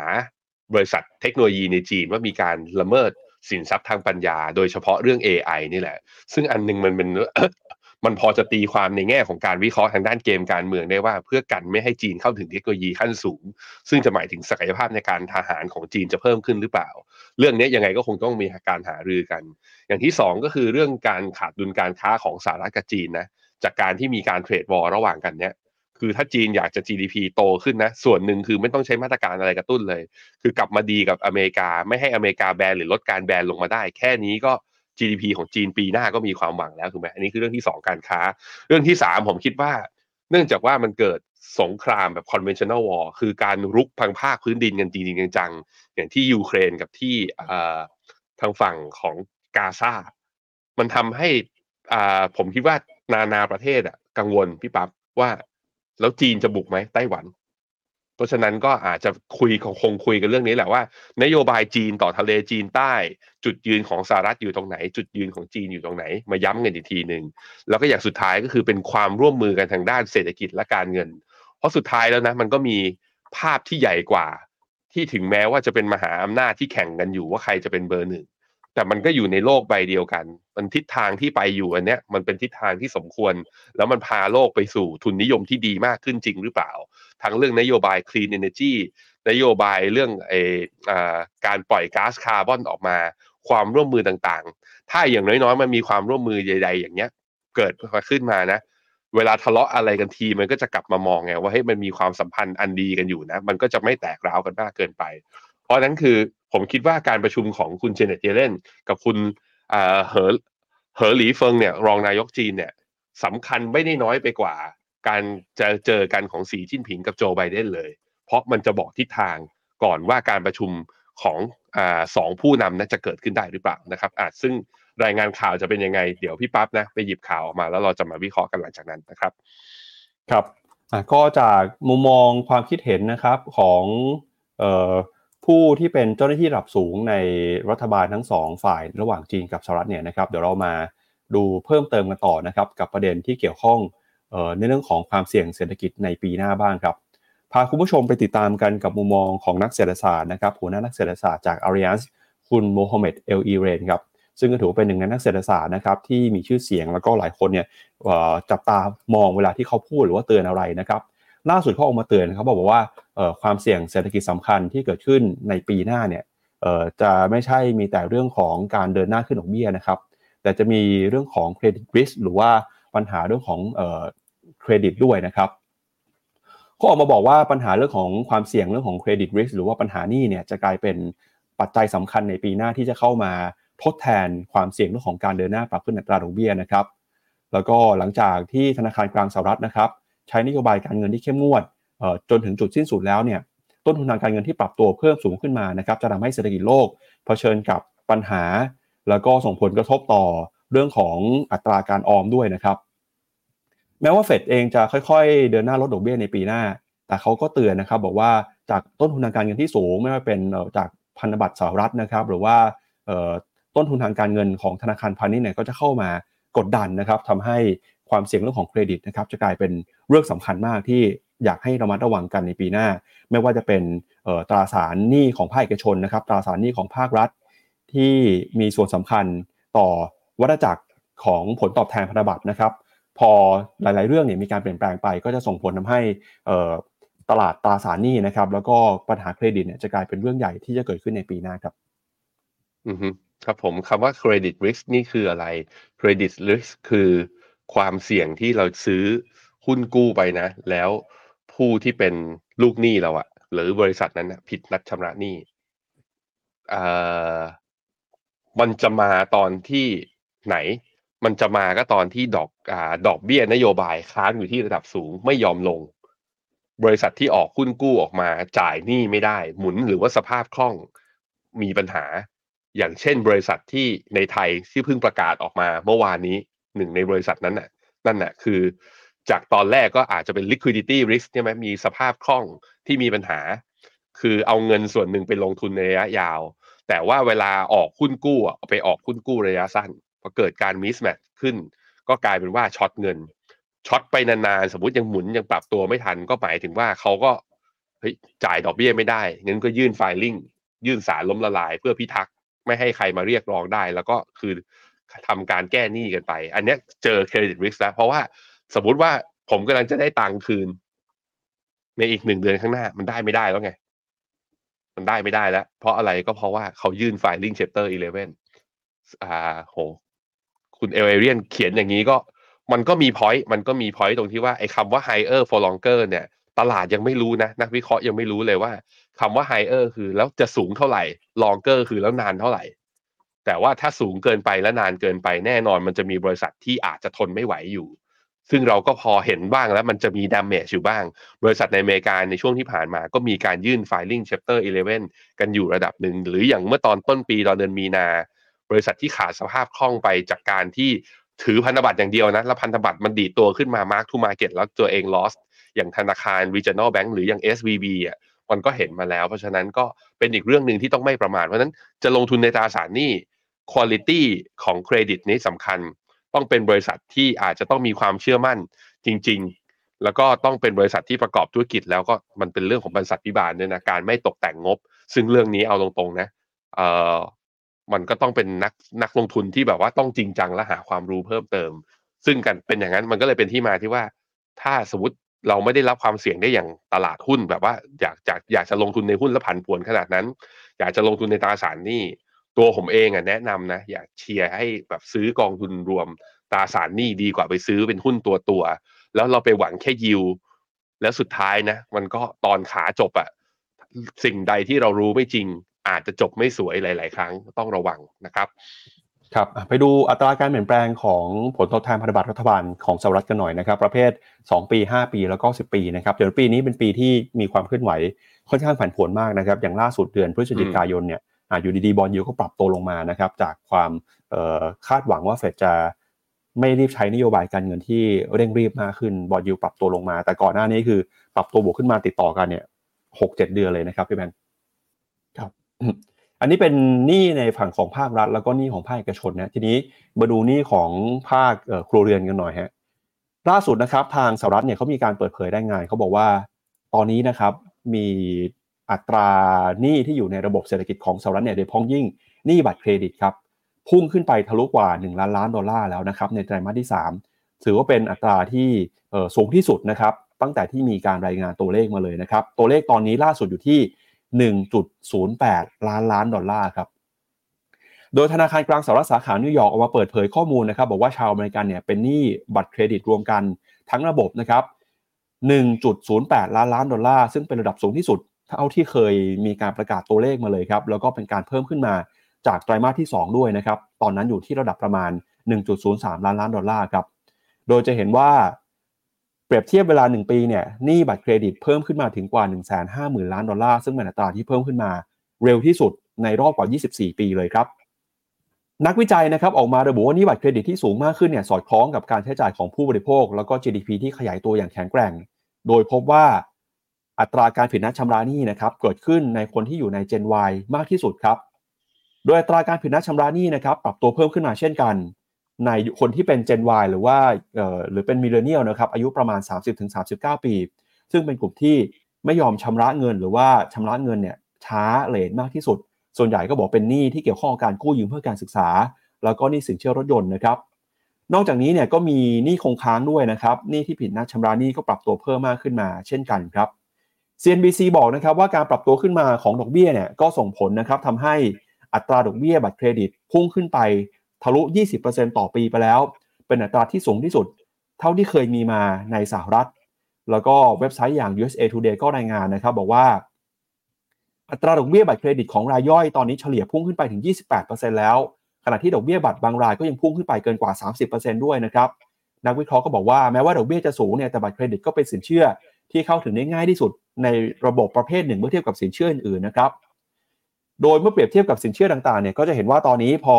บริษัทเทคโนโลยีในจีนว่ามีการละเมิดสินทรัพย์ทางปัญญา โดยเฉพาะเรื่อง AI นี่แหละ ซึ่งอันหนึงมันเป็นมันพอจะตีความในแง่ของการวิเคราะห์ทางด้านเกมการเมืองได้ว่า เพื่อกันไม่ให้จีนเข้าถึงเทคโนโลยีขั้นสูง ซึ่งจะหมายถึงศักยภาพในการทหารของจีนจะเพิ่มขึ้นหรือเปล่า เรื่องนี้ยังไงก็คงต้องมีการหารือกัน อย่างที่สองก็คือเรื่องการขาดดุลการค้าของสหรัฐกับจีนนะจากการที่มีการเทรดวอร์ระหว่างกันเนี้ย คือถ้าจีนอยากจะ GDP โตขึ้นนะ ส่วนหนึ่งคือไม่ต้องใช้มาตรการอะไรกระตุ้นเลย คือกลับมาดีกับอเมริกา ไม่ให้อเมริกาแบนหรือลดการแบนลงมาได้ แค่นี้ก็ GDP ของจีนปีหน้าก็มีความหวังแล้วถูกไหมอันนี้คือเรื่องที่ 2 การค้า เรื่องที่ 3 ผมคิดว่า เนื่องจากว่ามันเกิดสงครามแบบ conventional war คือการรุกพังภาคพื้นดินกันจริงๆจังๆอย่างที่ยูเครนกับที่ทางฝั่งของกาซา มันทำให้ผมคิดว่านานาประเทศอะกังวลพี่ปั๊บว่า แล้วจีนจะบุกไหมไต้หวัน เพราะฉะนั้นก็อาจจะคุยคงคุยกันเรื่องนี้แหละว่า นโยบายจีนต่อทะเลจีนใต้ จุดยืนของสหรัฐอยู่ตรงไหน จุดยืนของจีนอยู่ตรงไหน มาย้ำกันอีกทีหนึ่งแล้วก็อย่างสุดท้ายก็คือเป็นความร่วมมือกันทางด้านเศรษฐกิจและการเงิน เพราะสุดท้ายแล้วนะมันก็มีภาพที่ใหญ่กว่า ที่ถึงแม้ว่าจะเป็นมหาอำนาจที่แข่งกันอยู่ว่าใครจะเป็นเบอร์หนึ่ง แต่มันก็อยู่ในโลกใบเดียวกัน มันทิศทางที่ไปอยู่อันเนี้ยมันเป็นทิศทางที่สมควร แล้วมันพาโลกไปสู่ทุนนิยมที่ดีมากขึ้นจริงหรือเปล่า ทั้งเรื่องนโยบาย clean energy นโยบายเรื่องเออการปล่อยก๊าซคาร์บอนออกมา ความร่วมมือต่างๆ ถ้าอย่างน้อยๆ มันมีความร่วมมือใดๆอย่างเงี้ย เกิดมาขึ้นมานะ เวลาทะเลาะอะไรกันทีมันก็จะกลับมามองไงว่าเฮ้ยมันมีความสัมพันธ์อันดีกันอยู่นะ มันก็จะไม่แตกร้าวกันมากเกินไป ราะนั้นคือผมคิดว่าการประชุมของคุณเจเน็ตเยเลนกับคุณเฮอเหอหลีเฟิงเนี่ยรองนายกจีนเนี่ยสำคัญไม่ได้น้อยไปกว่า การจะเจอกันของสีจิ้นผิงกับโจไบเดนเลย เพราะมันจะบอกทิศทางก่อนว่าการประชุมของอสองผู้นำนั้นจะเกิดขึ้นได้หรือเปล่านะครับอาจซึ่งรายงานข่าวจะเป็นยังไง เดี๋ยวพี่ปั๊บนะไปหยิบข่าวออกมาแล้วเราจะมาวิเคราะห์กันหลังจากนั้นนะครับครับก็จากมุมมองความคิดเห็นนะครับของ ผู้ที่เป็นเจ้าหน้าที่ระดับสูงในรัฐบาลทั้งสองฝ่ายระหว่างจีนกับสหรัฐเนี่ยนะครับเดี๋ยวเรามาดูเพิ่มเติมกันต่อนะครับกับประเด็นที่เกี่ยวข้องในเรื่องของความเสี่ยงเศรษฐกิจในปีหน้าบ้างครับพาคุณผู้ชมไปติดตามกันกับมุมมองของนักเศรษฐศาสตร์นะครับหัวหน้านักเศรษฐศาสตร์จากอาริอันส์คุณโมฮัมเหม็ดเอลอีเรนครับซึ่งก็ถือเป็นหนึ่งในนักเศรษฐศาสตร์นะครับที่มีชื่อเสียงแล้วก็หลายคนเนี่ยจับตามองเวลาที่เขาพูดหรือว่าเตือนอะไรนะครับล่าสุดเขาออกมาเตือนเขาบอกว่า ความเสี่ยงเศรษฐกิจสำคัญที่เกิดขึ้นในปีหน้าเนี่ยจะไม่ใช่มีแต่เรื่องของการเดินหน้าขึ้นดอกเบี้ยนะครับ แต่จะมีเรื่องของเครดิตริสหรือว่าปัญหาเรื่องของเครดิตด้วยนะครับเขาออกมาบอกว่าปัญหาเรื่องของความเสี่ยงเรื่องของเครดิตริสหรือว่าปัญหานี้เนี่ยจะกลายเป็นปัจจัยสำคัญในปีหน้าที่จะเข้ามาทดแทนความเสี่ยงเรื่องของการเดินหน้าปรับขึ้นอัตราดอกเบี้ยนะครับ แล้วก็หลังจากที่ธนาคารกลางสหรัฐนะครับ ใช้นโยบายการเงินที่เข้มงวด จนถึงจุดสิ้นสุดแล้วเนี่ยต้นทุนทางการเงินที่ปรับตัวเพิ่มสูงขึ้นมานะครับจะทำให้เศรษฐกิจโลกเผชิญกับปัญหา แล้วก็ส่งผลกระทบต่อเรื่องของอัตราการออมด้วยนะครับ แม้ว่าเฟดเองจะค่อยๆ เดินหน้าลดดอกเบี้ยในปีหน้า แต่เขาก็เตือนนะครับบอกว่าจากต้นทุนทางการเงินที่สูงไม่ว่าเป็นจากพันธบัตรสหรัฐนะครับ หรือว่าต้นทุนทางการเงินของธนาคารพาณิชย์เนี่ยก็จะเข้ามากดดันนะครับทำให้ความเสี่ยงเรื่องของเครดิตนะครับจะกลายเป็นเรื่องสำคัญมากที่ อยากให้ระมัดระวังกันในปีหน้า ไม่ว่าจะเป็นตราสารหนี้ของภาคเอกชนนะครับ ตราสารหนี้ของภาครัฐ ที่มีส่วนสำคัญต่อวัฏจักรของผลตอบแทนพันธบัตรนะครับ พอหลาย ๆ เรื่องเนี่ยมีการเปลี่ยนแปลงไป ก็จะส่งผลทำให้ตลาดตราสารหนี้นะครับ แล้วก็ปัญหาเครดิตเนี่ยจะกลายเป็นเรื่องใหญ่ที่จะเกิดขึ้นในปีหน้าครับ อือครับผมคำว่า credit risk นี่คืออะไร credit risk คือความเสี่ยงที่เราซื้อหุ้นกู้ไปนะ แล้ว ผู้ที่เป็นลูกหนี้เราอะหรือบริษัทนั้นนะผิดนัดชำระหนี้อ่ามันจะมาตอนที่ไหน มันจะมาก็ตอนที่ดอกอ่าดอกเบี้ยนโยบายค้างอยู่ที่ระดับสูงไม่ยอมลง บริษัทที่ออกหุ้นกู้ออกมาจ่ายหนี้ไม่ได้ หมุนหรือว่าสภาพคล่องมีปัญหา อย่างเช่น บริษัทที่ในไทยที่เพิ่งประกาศออกมาเมื่อวานนี้หนึ่งในบริษัทนั้นน่ะ นั่นน่ะคือ จากตอนแรกก็อาจจะเป็น liquidity risk ใช่ไหมมีสภาพคล่องที่มีปัญหา คือเอาเงินส่วนหนึ่งไปลงทุนในระยะยาว แต่ว่าเวลาออกหุ้นกู้อาไปออกหุ้นกู้ระยะสั้นพอเกิดการ mismatch ขึ้น ก็กลายเป็นว่าช็อตเงินshort ไปนานๆ สมมติยังหมุนยังปรับตัวไม่ทันก็หมายถึงว่าเขาก็เฮ้ยจ่ายดอกเบี้ยไม่ได้งั้นก็ยื่น filing ยื่นศาลล้มละลาย เพื่อพิทักษ์ไม่ให้ใครมาเรียกร้องได้ แล้วก็คือทำการแก้หนี้กันไป อันนี้เจอ credit risk แล้ว เพราะว่า สมมุติว่าผมกำลังจะได้ตังค์คืน ในอีกหนึ่งเดือนข้างหน้า มันได้ไม่ได้แล้วไง มันได้ไม่ได้แล้ว เพราะอะไรก็เพราะว่าเขายื่น filing Chapter 11อ่าโห คุณเอเวเรียนเขียนอย่างนี้ก็ มันก็มีพอยต์มันก็มีพอยต์ตรงที่ว่าไอ้คำว่า higher for longer เนี่ย ตลาดยังไม่รู้นะ นักวิเคราะห์ยังไม่รู้เลยว่าคำว่า higher คือแล้วจะสูงเท่าไหร่ longer คือแล้วนานเท่าไหร่แต่ว่าถ้าสูงเกินไปและนานเกินไปแน่นอนมันจะมีบริษัทที่อาจจะทนไม่ไหวอยู่ ซึ่งเราก็พอเห็นบ้างแล้วมันจะมี damage อยู่บ้าง บริษัทในอเมริกาในช่วงที่ผ่านมาก็มีการยื่น filing chapter 11 กันอยู่ระดับหนึ่ง หรืออย่างเมื่อตอนต้นปีตอนเดือนมีนา บริษัทที่ขาดสภาพคล่องไปจากการที่ถือพันธบัตรอย่างเดียวนะ แล้วพันธบัตรมันดีดตัวขึ้นมา mark to market แล้วตัวเอง lost อย่างธนาคาร regional bank หรืออย่าง SVB อะมันก็เห็นมาแล้ว เพราะฉะนั้นก็เป็นอีกเรื่องหนึ่งที่ต้องไม่ประมาทเพราะฉะนั้นจะลงทุนในตราสารหนี้ quality ของเครดิตนี้สำคัญ ต้องเป็นบริษัทที่อาจจะต้องมีความเชื่อมั่นจริง ๆ แล้วก็ต้องเป็นบริษัทที่ประกอบธุรกิจ แล้วก็มันเป็นเรื่องของบริษัทพิบาลด้วยนะการไม่ตกแต่งงบ ซึ่งเรื่องนี้เอาตรงๆนะเออมันก็ต้องเป็นนักนักลงทุนที่แบบว่าต้องจริงจังและหาความรู้เพิ่มเติม ซึ่งกันเป็นอย่างนั้นมันก็เลยเป็นที่มาที่ว่า ถ้าสมมติเราไม่ได้รับความเสี่ยงได้อย่างตลาดหุ้นแบบว่าอยากอยากอยากจะลงทุนในหุ้นแล้วผันผวนขนาดนั้น อยากจะลงทุนในตราสารนี้ ตัวผมเองอะแนะนำนะ อยากเชียร์ให้แบบซื้อกองทุนรวมตราสารหนี้ดีกว่าไปซื้อเป็นหุ้นตัวตัว แล้วเราไปหวังแค่ยิว แล้วสุดท้ายนะ มันก็ตอนขาจบอะสิ่งใดที่เรารู้ไม่จริง อาจจะจบไม่สวยหลาย ๆ ครั้งต้องระวังนะครับครับไปดูอัตราการเปลี่ยนแปลงของผลตอบแทนพันธบัตรรัฐบาลของสหรัฐกันหน่อยนะครับ ประเภท 2 ปี 5 ปีแล้วก็ 10 ปีนะครับเดี๋ยวปีนี้เป็นปีที่มีความเคลื่อนไหวค่อนข้างผันผวนมากนะครับ อย่างล่าสุดเดือนพฤศจิกายนเนี่ย อยู่ดีๆบอลยูก็ปรับตัวลงมานะครับจากความคาดหวังว่าเฟดจะไม่รีบใช้นโยบายการเงินที่เร่งรีบมากขึ้นบอลยูปรับตัวลงมา แต่ก่อนหน้านี้คือปรับตัวบวกขึ้นมาติดต่อกันเนี่ยหกเจ็ดเดือนเลยนะครับพี่แบนครับอันนี้เป็นหนี้ในฝั่งของภาครัฐ แล้วก็หนี้ของภาคเอกชนนะทีนี้มาดูหนี้ของภาคครัวเรือนกันหน่อยฮะล่าสุดนะครับ ทางสหรัฐเนี่ยเขามีการเปิดเผยได้งานเขาบอกว่า ตอนนี้นะครับมี อัตราหนี้ที่อยู่ในระบบเศรษฐกิจของสหรัฐเนี่ยโดยพ้องยิ่งหนี้บัตรเครดิตครับพุ่งขึ้นไปทะลุกว่า 1 ล้านล้านดอลลาร์แล้วนะครับในไตรมาสที่ 3 ถือว่าเป็นอัตราที่สูงที่สุดนะครับตั้งแต่ที่มีการรายงานตัวเลขมาเลยนะครับ ตัวเลขตอนนี้ล่าสุดอยู่ที่ 1.08 ล้านล้านดอลลาร์ครับโดยธนาคารกลางสหรัฐสาขานิวยอร์กออกมาเปิดเผยข้อมูลนะครับ บอกว่าชาวอเมริกันเนี่ยเป็นหนี้บัตรเครดิตรวมกันทั้งระบบนะครับ 1.08 ล้านล้านดอลลาร์ซึ่งเป็นระดับสูงที่สุด เท่าที่เคยมีการประกาศตัวเลขมาเลยครับแล้วก็เป็นการเพิ่มขึ้นมาจากไตรมาสที่ 2 ด้วยนะครับตอนนั้นอยู่ที่ระดับประมาณ 1.03 ล้านล้านดอลลาร์ครับโดยจะเห็นว่าเปรียบเทียบเวลา 1 ปีเนี่ยหนี้บัตรเครดิตเพิ่มขึ้นมาถึงกว่า 1 5 0 0 0 0 ล้านดอลลาร์ซึ่งเป็นอัตราที่เพิ่มขึ้นมาเร็วที่สุดในรอบกว่า 24 ปีเลยครับนักวิจัยนะครับออกมาระบุว่านี้บัตรเครดิตที่สูงมากขึ้นเนี่ยสอดคล้องกับการใช้จ่ายของผู้บริโภค แล้วก็ GDP ที่ขยายตัวอย่างแข็งแกร่ง โดยพบว่า อัตราการผิดนัดชำระหนี้นะครับเกิดขึ้นในคนที่อยู่ใน Gen Y มากที่สุดครับ โดยอัตราการผิดนัดชำระหนี้นะครับปรับตัวเพิ่มขึ้นมาเช่นกัน ในคนที่เป็น Gen Y หรือว่าหรือเป็นมิเลเนียลนะครับอายุประมาณ 30-39 ปี ซึ่งเป็นกลุ่มที่ไม่ยอมชำระเงินหรือว่าชำระเงินเนี่ยช้าเลทมากที่สุด ส่วนใหญ่ก็บอกเป็นหนี้ที่เกี่ยวข้องกับการกู้ยืมเพื่อการศึกษา แล้วก็หนี้สินเชื่อรถยนต์นะครับ นอกจากนี้เนี่ยก็มีหนี้คงค้างด้วยนะครับหนี้ที่ผิดนัดชำระหนี้ก็ปรับตัวเพิ่มมากขึ้นมา เช่นกันครับ CNBC บอกนะครับว่าการปรับตัวขึ้นมาของดอกเบี้ยเนี่ยก็ส่งผลนะครับทำให้อัตราดอกเบี้ยบัตรเครดิตพุ่งขึ้นไปทะลุ 20%ต่อปีไปแล้ว เป็นอัตราที่สูงที่สุด เท่าที่เคยมีมาในสหรัฐ แล้วก็เว็บไซต์อย่าง USA Today ก็รายงานนะครับ บอกว่า อัตราดอกเบี้ยบัตรเครดิตของรายย่อยตอนนี้เฉลี่ยพุ่งขึ้นไปถึง 28%แล้ว ขณะที่ดอกเบี้ยบัตรบางรายก็ยังพุ่งขึ้นไปเกินกว่า 30%ด้วยนะครับ นักวิเคราะห์ก็บอกว่าแม้ว่าดอกเบี้ยจะสูงเนี่ยแต่บัตรเครดิตก็เป็นสินเชื่อ ที่เข้าถึงได้ง่ายที่สุดในระบบประเภทหนึ่งเมื่อเทียบกับสินเชื่ออื่นๆนะครับ โดยเมื่อเปรียบเทียบกับสินเชื่อต่างๆเนี่ยก็จะเห็นว่าตอนนี้พอ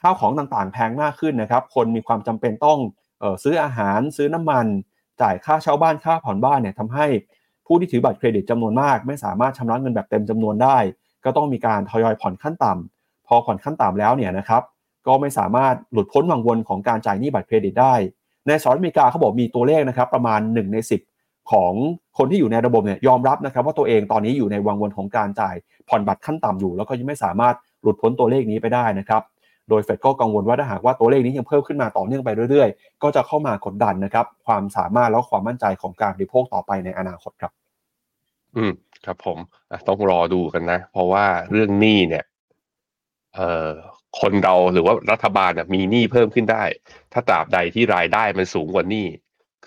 ข้าวของต่างๆแพงมากขึ้นนะครับ คนมีความจำเป็นต้องออซื้ออาหารซื้อน้ำมัน จ่ายค่าเช่าบ้านค่าผ่อนบ้านเนี่ยทำให้ผู้ที่ถือบัตรเครดิตจำนวนมาก ไม่สามารถชำระเงินแบบเต็มจำนวนได้ ก็ต้องมีการทยอยผ่อนขั้นต่ำพอผ่อนขั้นต่ำแล้วเนี่ยนะครับ ก็ไม่สามารถหลุดพ้นวังวนของการจ่ายหนี้บัตรเครดิตได้ ในสหรัฐอเมริกาเขาบอกมีตัวเลขนะครับประมาณ 1 ใน 10 ของคนที่อยู่ในระบบเนี่ยยอมรับนะครับว่าตัวเองตอนนี้อยู่ในวังวนของการจ่ายผ่อนบัตรขั้นต่ำอยู่ แล้วก็ยังไม่สามารถหลุดพ้นตัวเลขนี้ไปได้นะครับโดยเฟดก็กังวลว่าถ้าหากว่าตัวเลขนี้ยังเพิ่มขึ้นมาต่อเนื่องไปเรื่อยๆ ก็จะเข้ามากดดันนะครับ ความสามารถและความมั่นใจของการบริโภคต่อไปในอนาคตครับ อืมครับผมต้องรอดูกันนะ เพราะว่าเรื่องหนี้เนี่ยเอ่อ คนเราหรือว่ารัฐบาลมีหนี้เพิ่มขึ้นได้ ถ้าตราบใดที่รายได้มันสูงกว่าหนี้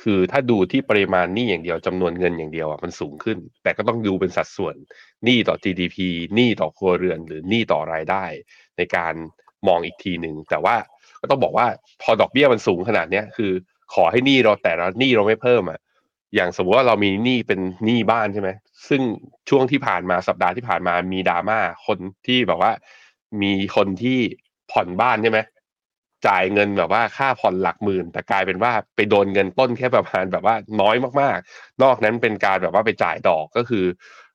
คือถ้าดูที่ปริมาณหนี้อย่างเดียวจำนวนเงินอย่างเดียวอะมันสูงขึ้น แต่ก็ต้องดูเป็นสัดส่วนหนี้ต่อ GDP หนี้ต่อครัวเรือน หรือหนี้ต่อรายได้ ในการมองอีกทีหนึ่งแต่ว่าก็ต้องบอกว่าพอดอกเบี้ยมันสูงขนาดเนี้ยคือ ขอให้หนี้เราแต่ละหนี้เราไม่เพิ่มอะอย่างสมมติว่าเรามีหนี้เป็นหนี้บ้านใช่ไหมซึ่งช่วงที่ผ่านมาสัปดาห์ที่ผ่านมามีดราม่าคนที่แบบว่า มีคนที่ผ่อนบ้านใช่ไหมจ่ายเงินแบบว่าค่าผ่อนหลักหมื่น แต่กลายเป็นว่าไปโดนเงินต้นแค่ประมาณแบบว่าน้อยมากๆ นอกนั้นเป็นการแบบว่าไปจ่ายดอกก็คือ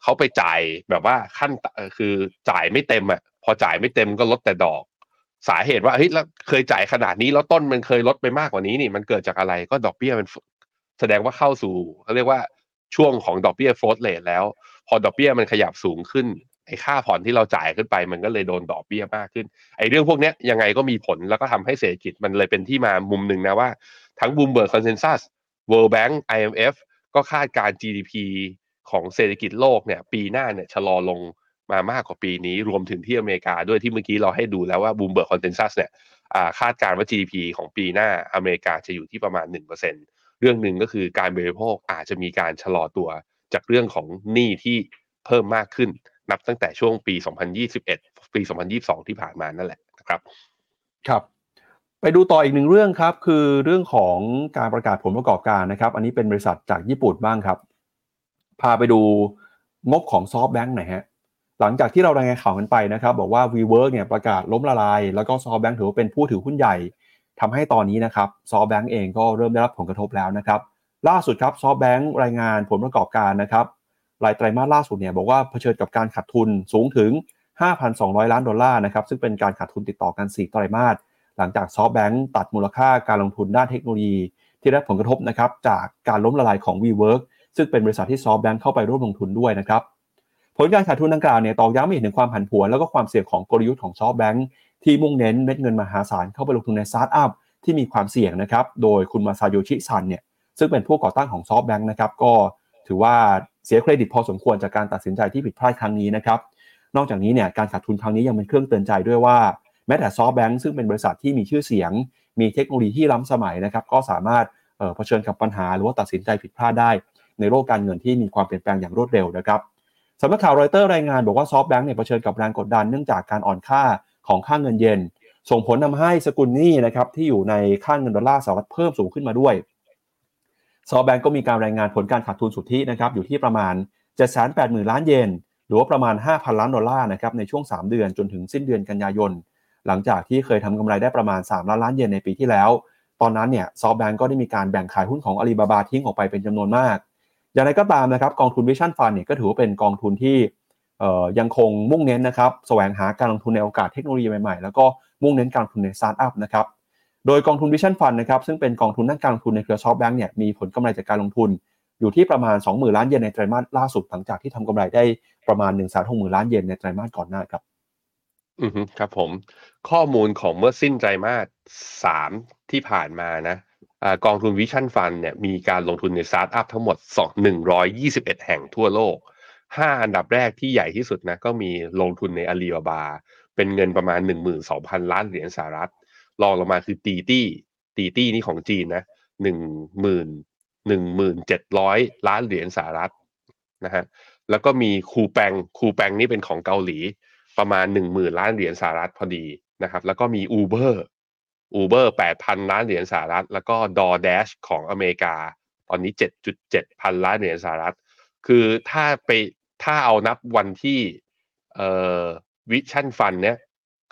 เขาไปจ่ายแบบว่าขั้นคือจ่ายไม่เต็มอะพอจ่ายไม่เต็มก็ลดแต่ดอก สาเหตุว่าเฮ้ยแล้วเคยจ่ายขนาดนี้แล้วต้นมันเคยลดไปมากกว่านี้นี่มันเกิดจากอะไรก็ดอกเบี้ยมันแสดงว่าเข้าสู่เขาเรียกว่าช่วงของดอกเบี้ยโฟลตเลทแล้ว พอดอกเบี้ยมันขยับสูงขึ้นไอ้ค่าผ่อนที่เราจ่ายขึ้นไปมันก็เลยโดนดอกเบี้ยมากขึ้น ไอ้เรื่องพวกนี้ยังไงก็มีผลแล้วก็ทำให้เศรษฐกิจมันเลยเป็นที่มามุมหนึ่งนะว่า ทั้ง Bloomberg Consensus World Bank IMF ก็คาดการ GDP ของเศรษฐกิจโลกเนี่ย ปีหน้าเนี่ยชะลอลงมามากกว่าปีนี้รวมถึงที่อเมริกาด้วยที่เมื่อกี้เราให้ดูแล้วว่า Bloomberg Consensus เนี่ยคาดการว่า GDP ของปีหน้าอเมริกาจะอยู่ที่ประมาณ 1%เรื่องหนึ่งก็คือการบริโภคอาจจะมีการชะลอตัว จากเรื่องของหนี้ที่เพิ่มมากขึ้น นับตั้งแต่ช่วงปี 2021 ปี 2022 ที่ผ่านมานั่นแหละนะครับ ครับ ไปดูต่ออีกหนึ่งเรื่องครับ คือเรื่องของการประกาศผลประกอบการนะครับ อันนี้เป็นบริษัทจากญี่ปุ่นบ้างครับ พาไปดูงบของ SoftBank หน่อยฮะหลังจากที่เรารายงานข่าวกันไปนะครับ บอกว่า WeWork เนี่ยประกาศล้มละลาย แล้วก็ SoftBank ถือว่าเป็นผู้ถือหุ้นใหญ่ทำให้ตอนนี้นะครับ SoftBank เองก็เริ่มได้รับผลกระทบแล้วนะครับ ล่าสุดครับ SoftBank รายงานผลประกอบการนะครับรายไตรมาสล่าสุดเนี่ยบอกว่าเผชิญกับการขาดทุนสูงถึง 5,200 ล้านดอลลาร์นะครับซึ่งเป็นการขาดทุนติดต่อกัน 4 ไตรมาสหลังจาก SoftBank ตัดมูลค่าการลงทุนด้านเทคโนโลยี ที่ได้ผลกระทบนะครับจากการล้มละลายของ WeWork ซึ่งเป็นบริษัทที่ SoftBank เข้าไปร่วมลงทุนด้วยนะครับผลการขาดทุนดังกล่าวเนี่ยตอกย้ำให้เห็นถึงความผันผวนแล้วก็ความเสี่ยงของกลยุทธ์ของ SoftBank ที่มุ่งเน้นเม็ดเงินมหาศาลเข้าไปลงทุนในสตาร์ทอัพที่มีความเสี่ยงนะครับโดยคุณมาซาโยชิซันเนี่ย ซึ่งเป็นผู้ก่อตั้งของ SoftBank นะครับก็ถือว่าเสียเครดิตพอสมควรจากการตัดสินใจที่ผิดพลาดครั้งนี้นะครับนอกจากนี้เนี่ยการขาดทุนครั้งนี้ยังเป็นเครื่องเตือนใจด้วยว่าแม้แต่ซอฟแบงค์ซึ่งเป็นบริษัทที่มีชื่อเสียง มีเทคโนโลยีที่ล้ำสมัยนะครับก็สามารถเผชิญกับปัญหาหรือว่าตัดสินใจผิดพลาดได้ ในโลกการเงินที่มีความเปลี่ยนแปลงอย่างรวดเร็วนะครับสำนักข่าวรอยเตอร์รายงานบอกว่าซอฟแบงค์เนี่ยเผชิญกับแรงกดดันเนื่องจากการอ่อนค่าของค่าเงินเยนส่งผลทาให้สกุลหนี้นะครับที่อยู่ในค่าเงินดอลลาร์สหรัฐเพิ่มสูงขึ้นมาด้วย ซอแบงก์ก็มีการรายงานผลการขาดทุนสุทธินะครับอยู่ที่ประมาณ 780,000 ล้านเยนหรือว่าประมาณ 5,000 ล้านดอลลาร์นะครับในช่วง 3 เดือนจนถึงสิ้นเดือนกันยายน หลังจากที่เคยทำกำไรได้ประมาณ 3 ล้านล้านเยนในปีที่แล้ว ตอนนั้นเนี่ย SoftBank ก็ได้มีการแบ่งขายหุ้นของอาลีบาบาทิ้งออกไปเป็นจำนวนมาก อย่างไรก็ตามนะครับกองทุน Vision Fund เนี่ยก็ถือว่าเป็นกองทุนที่ยังคงมุ่งเน้นนะครับแสวงหาการลงทุนในโอกาสเทคโนโลยีใหม่ๆ แล้วก็มุ่งเน้นการลงทุนในสตาร์ทอัพนะครับ โดยกองทุน Vision Fund นะครับซึ่งเป็นกองทุนด้านการลงทุนในเครือ SoftBank เนี่ยมีผลกำไรจากการลงทุนอยู่ที่ประมาณ 20,000 ล้านเยนในไตรมาสล่าสุดหลังจากที่ทำกำไรได้ประมาณหนึ่งแสนหกหมื่นล้านเยนในไตรมาสก่อนหน้าครับ อือครับผม ข้อมูลของเมื่อสิ้นไตรมาสสามที่ผ่านมานะกองทุน Vision Fund เนี่ยมีการลงทุนในสตาร์ทอัพทั้งหมด 121 แห่งทั่วโลก 5 อันดับแรกที่ใหญ่ที่สุดนะก็มีลงทุนในอาลีบาบา เป็นเงินประมาณ 12,000 ล้านเหรียญสหรัฐ รองลงมาคือ DiDiตีตี้นี่ของจีนนะหนึ่งหมื่นหนึ่งหมื่นเจ็ดร้อยล้านเหรียญสหรัฐนะฮะแล้วก็มีคูแปงคูแปงนี่เป็นของเกาหลี ประมาณหนึ่งหมื่นล้านเหรียญสหรัฐพอดีนะครับ แล้วก็มี Uber Uber แปดพันล้านเหรียญสหรัฐ แล้วก็ DoorDash ของอเมริกา ตอนนี้เจ็ดจุดเจ็ดพันล้านเหรียญสหรัฐ คือถ้าไปถ้าเอานับวันที่เอ่อวิชั่นฟันเนี้ย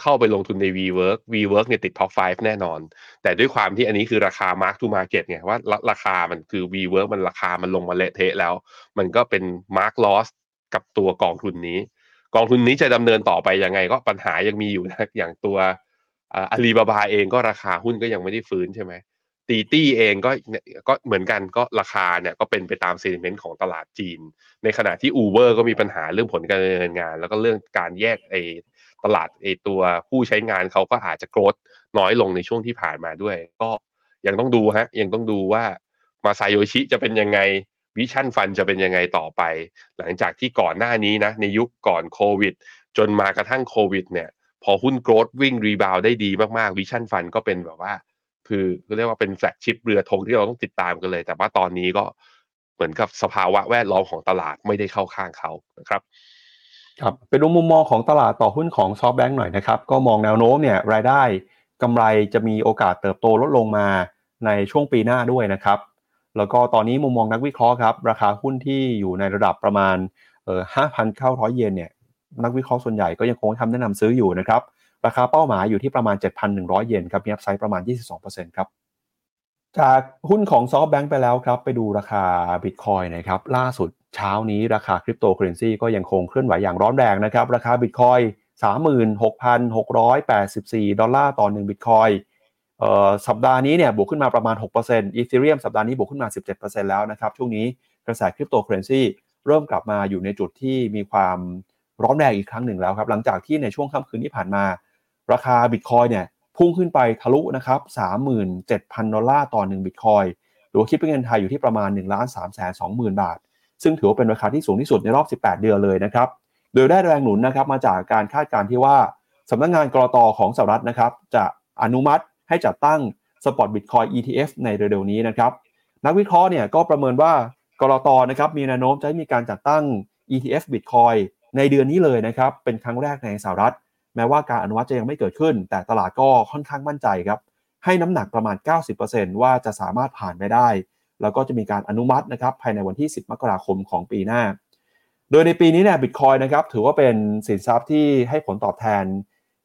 เข้าไปลงทุนใน WeWork WeWork เนี่ยติด top 5แน่นอน แต่ด้วยความที่อันนี้คือราคา mark to market ไงว่าราคามันคือ WeWork มันราคามันลงมาเละเทะแล้ว มันก็เป็น mark loss กับตัวกองทุนนี้ กองทุนนี้จะดำเนินต่อไปยังไงก็ปัญหายังมีอยู่นะอย่างตัวอาลีบาบาเองก็ราคาหุ้นก็ยังไม่ได้ฟื้นใช่ไหมตีตี้เองก็ก็เหมือนกันก็ราคาเนี่ยก็เป็นไปตามเซนิเมนต์ของตลาดจีน ในขณะที่ Uber ก็มีปัญหาเรื่องผลการดำเนินงาน แล้วก็เรื่องการแยกไอ ตลาดไอตัวผู้ใช้งานเขาก็อาจจะ growth น้อยลงในช่วงที่ผ่านมาด้วย ก็ยังต้องดูฮะยังต้องดูว่ามาซาโยชิจะเป็นยังไง Vision Fund จะเป็นยังไงต่อไป หลังจากที่ก่อนหน้านี้นะ ในยุคก่อนโควิด จนมากระทั่งโควิด เนี่ย พอหุ้น growth วิ่ง rebound ได้ดีมากๆ Vision Fund ก็เป็นแบบว่า คือเรียกว่าเป็น flagship เรือธงที่เราต้องติดตามกันเลย แต่ว่าตอนนี้ก็เหมือนกับสภาวะแวดล้อมของตลาดไม่ได้เข้าข้างเขานะครับ ครับไปดูมุมมองของตลาดต่อหุ้นของซอฟแบงค์หน่อยนะครับ ก็มองแนวโน้มเนี่ยรายได้กำไรจะมีโอกาสเติบโตลดลงมาในช่วงปีหน้าด้วยนะครับ แล้วก็ตอนนี้มุมมองนักวิเคราะห์ครับราคาหุ้นที่อยู่ในระดับประมาณเอ่อ5,900 เยนเนี่ยนักวิเคราะห์ส่วนใหญ่ก็ยังคงทำแนะนำซื้ออยู่นะครับ ราคาเป้าหมายอยู่ที่ประมาณ 7,100 เยนครับมีอัพไซด์ประมาณ 22%ครับจากหุ้นของซอฟแบงค์ไปแล้วครับ ไปดูราคาบิตคอยนะครับล่าสุด เช้านี้ราคาคริปโตเคอเรนซีก็ยังคงเคลื่อนไหวอย่างร้อนแรงนะครับ ราคาบิตคอยน์ 36,684 ดอลลาร์ต่อ1บิตคอยน์ สัปดาห์นี้เนี่ยบวกขึ้นมาประมาณ 6%อีเธเรียมสัปดาห์นี้บวกขึ้นมา 17%แล้วนะครับ ช่วงนี้กระแสคริปโตเคอเรนซีเริ่มกลับมาอยู่ในจุดที่มีความร้อนแรงอีกครั้งหนึ่งแล้วครับ หลังจากที่ในช่วงค่ำคืนที่ผ่านมา ราคาบิตคอยน์เนี่ยพุ่งขึ้นไปทะลุนะครับ 37,000 ดอลลาร์ต่อ1บิตคอยหรือว่าคิดเป็นเงินไทยอยู่ที่ประมาณ1 3 2 0 0 0 0 บาท ซึ่งถือว่าเป็นราคาที่สูงที่สุดในรอบ 18 เดือนเลยนะครับ โดยได้แรงหนุนนะครับมาจากการคาดการณ์ที่ว่าสำนักงงานกรตของสหรัฐนะครับ จะอนุมัติให้จัดตั้งสปอตบิตคอย ETF ในเร็วๆนี้นะครับ นักวิเคราะห์เนี่ยก็ประเมินว่ากรตนะครับมีแนวโน้มจะมีการจัดตั้ง ETF Bitcoin ในเดือนนี้เลยนะครับ เป็นครั้งแรกในสหรัฐ แม้ว่าการอนุมัติจะยังไม่เกิดขึ้น แต่ตลาดก็ค่อนข้างมั่นใจครับ ให้น้ำหนักประมาณ 90%ว่าจะสามารถผ่านไปได้ แล้วก็จะมีการอนุมัตินะครับภายในวันที่ 10 มกราคมของปีหน้า โดยในปีนี้เนี่ยบิตคอยนะครับถือว่าเป็นสินทรัพย์ที่ให้ผลตอบแทน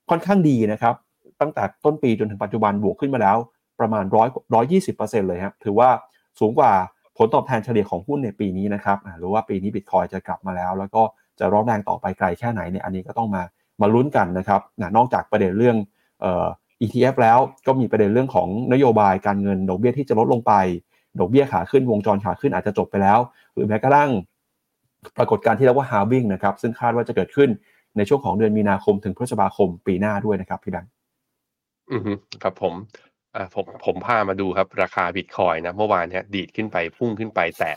ค่อนข้างดีนะครับ ตั้งแต่ต้นปีจนถึงปัจจุบันบวกขึ้นมาแล้วประมาณร้อยร้อยยี่สิบเปอร์เซ็นต์เลยครับถือว่าสูงกว่าผลตอบแทนเฉลี่ยของหุ้นในปีนี้นะครับหรือว่าปีนี้บิตคอยจะกลับมาแล้ว แล้วก็จะร้อนแรงต่อไปไกลแค่ไหนเนี่ยอันนี้ก็ต้องมามาลุ้นกันนะครับนอกจากประเด็นเรื่องเอ่อ ETF แล้วก็มีประเด็นเรื่องของนโยบายการเงินดอกเบี้ยที่จะลดลงไป ดอกเบี้ยขาขึ้นวงจรขาขึ้นอาจจะจบไปแล้ว หรือแม้กระทั่งปรากฏการณ์ที่เรียกว่า halving นะครับซึ่งคาดว่าจะเกิดขึ้นในช่วงของเดือนมีนาคมถึงพฤษภาคมปีหน้าด้วยนะครับพี่แบงค์อือฮึครับผมอ่าผมผมพามาดูครับราคาบิตคอยนะเมื่อวานเนี้ยดีดขึ้นไปพุ่งขึ้นไปแตะ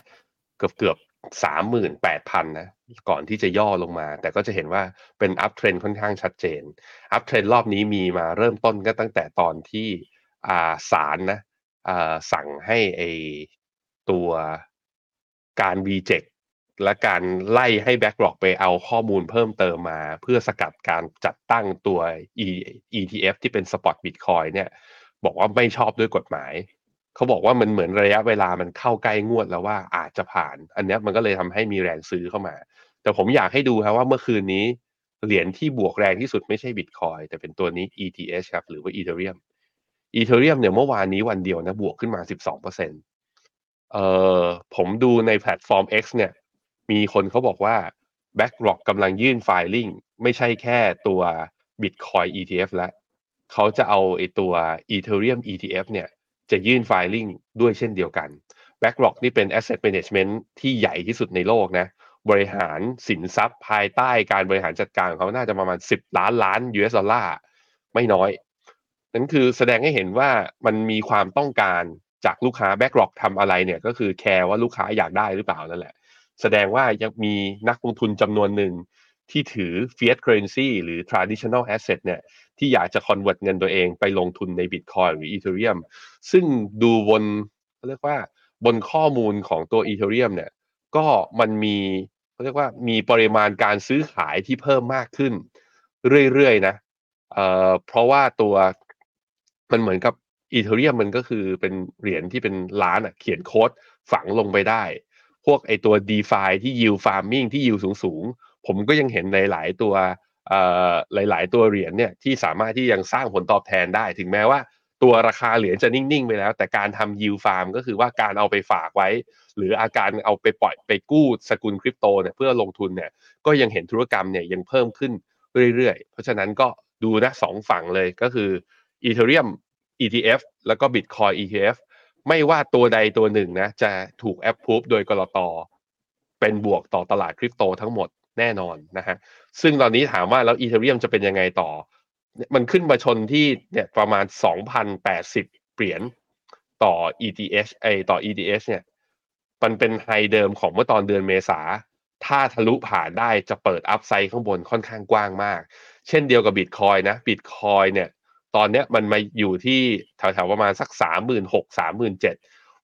เกือบเกือบสามหมื่นแปดพันนะก่อนที่จะย่อลงมา แต่ก็จะเห็นว่าเป็น uptrend ค่อนข้างชัดเจน uptrend รอบนี้มีมาเริ่มต้นก็ตั้งแต่ตอนที่อ่าศาลนะ สั่งให้ไอตัวการ reject และการไล่ให้ BlackRock ไปเอาข้อมูลเพิ่มเติมมา เพื่อสกัดการจัดตั้งตัว ETF ที่เป็น Spot Bitcoin เนี่ย บอกว่าไม่ชอบด้วยกฎหมาย เขาบอกว่ามันเหมือนระยะเวลามันเข้าใกล้งวดแล้วว่าอาจจะผ่าน อันนี้มันก็เลยทำให้มีแรงซื้อเข้ามา แต่ผมอยากให้ดูครับว่าเมื่อคืนนี้เหรียญที่บวกแรงที่สุดไม่ใช่ Bitcoin แต่เป็นตัวนี้ ETH ครับหรือว่า Ethereum Ethereum เนี่ยเมื่อวานนี้วันเดียวนะบวกขึ้นมา 12%เอ่อผมดูในแพลตฟอร์ม X เนี่ย มีคนเขาบอกว่า BlackRock กำลังยื่นไฟลิ่งไม่ใช่แค่ตัว Bitcoin ETF แล้วเขาจะเอาไอตัว Ethereum ETF เนี่ย จะยื่นไฟลิ่งด้วยเช่นเดียวกัน BlackRock นี่เป็น Asset Management ที่ใหญ่ที่สุดในโลกนะ บริหารสินทรัพย์ภายใต้การบริหารจัดการของเขาน่าจะประมาณ 10 ล้านล้าน US ดอลลาร์ไม่น้อย นั่นคือแสดงให้เห็นว่ามันมีความต้องการจากลูกค้า BlackRock ทำอะไรเนี่ย ก็คือแคร์ว่าลูกค้าอยากได้หรือเปล่านั่นแหละ แสดงว่ายังมีนักลงทุนจำนวนหนึ่งที่ถือ fiat currency หรือ traditional asset เนี่ยที่อยากจะ convert เงินตัวเองไปลงทุนใน Bitcoin หรือ Ethereum ซึ่งดูบนเขาเรียกว่าบนข้อมูลของตัว Ethereum เนี่ยก็มันมีเขาเรียกว่ามีปริมาณการซื้อขายที่เพิ่มมากขึ้น เรื่อยๆนะเอ่อเพราะว่าตัว มันเหมือนกับ Ethereum มันก็คือเป็นเหรียญที่เป็นล้านอะเขียนโค้ดฝังลงไปได้ พวกไอตัว d e f i ที่ yield farming ที่ yield สูงๆ ผมก็ยังเห็นในหลายตัวเอ่อหลายๆ ตัวเหรียญเนี่ยที่สามารถที่ยังสร้างผลตอบแทนได้ ถึงแม้ว่าตัวราคาเหรียญจะนิ่ง ๆ ไปแล้ว แต่การทำ yield farm ก็คือว่าการเอาไปฝากไว้ หรืออาการเอาไปปล่อยไปกู้สกุลคริปโตเนี่ยเพื่อลงทุนเนี่ยก็ยังเห็นธุรกรรมเนี่ยยังเพิ่มขึ้นเรื่อยๆ เพราะฉะนั้นก็ดูนะสองฝั่งเลยก็คือ Ethereum ETF แล้วก็ Bitcoin ETF ไม่ว่าตัวใดตัวหนึ่งนะ จะถูกแอปพูฟโดยกรตเป็นบวกต่อตลาดคริปโตทั้งหมดแน่นอนนะฮะซึ่งตอนนี้ถามว่าแล้วอีเทเรียมจะเป็นยังไงต่อ มันขึ้นมาชนที่เนี่ยประมาณ 2,080 เหรียญต่อ ETH ไอต่อ ETH เนี่ยมันเป็นไฮเดิมของเมื่อตอนเดือนเมษา ถ้าทะลุผ่านได้จะเปิดอัพไซด์ข้างบนค่อนข้างกว้างมาก เช่นเดียวกับบิตคอยนะบิตคอยเนี่ย ตอนเนี้ยมันมาอยู่ที่แถวๆประมาณสักสามหมื่นหกสามหมื่นเจ็ด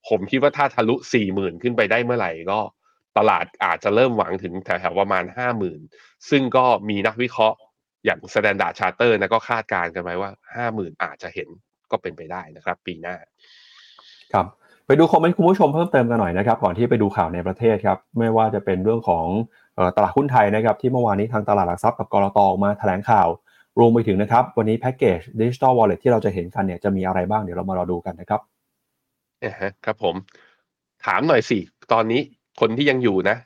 ผมคิดว่าถ้าทะลุสี่หมื่นขึ้นไปได้เมื่อไหร่ก็ ตลาดอาจจะเริ่มหวังถึงแถวๆประมาณห้าหมื่นซึ่งก็มีนักวิเคราะห์อย่าง Standard Charter นะก็คาดการณ์กันไว้ว่าห้าหมื่นอาจจะเห็นก็เป็นไปได้นะครับ ปีหน้า ครับ ไปดูคอมเมนต์คุณผู้ชมเพิ่มเติมกันหน่อยนะครับ ก่อนที่ไปดูข่าวในประเทศครับ ไม่ว่าจะเป็นเรื่องของตลาดหุ้นไทยนะครับ ที่เมื่อวานนี้ทางตลาดหลักทรัพย์กับก.ล.ต.ออกมาแถลงข่าว รวมไปถึงนะครับ วันนี้แพ็กเกจดิจิ t a ลวอลเล็ตที่เราจะเห็นกันเนี่ยจะมีอะไรบ้างเดี๋ยวเรามารอดูกันนะครับนะฮะครับผม ถามหน่อยสิ ตอนนี้คนที่ยังอยู่นะ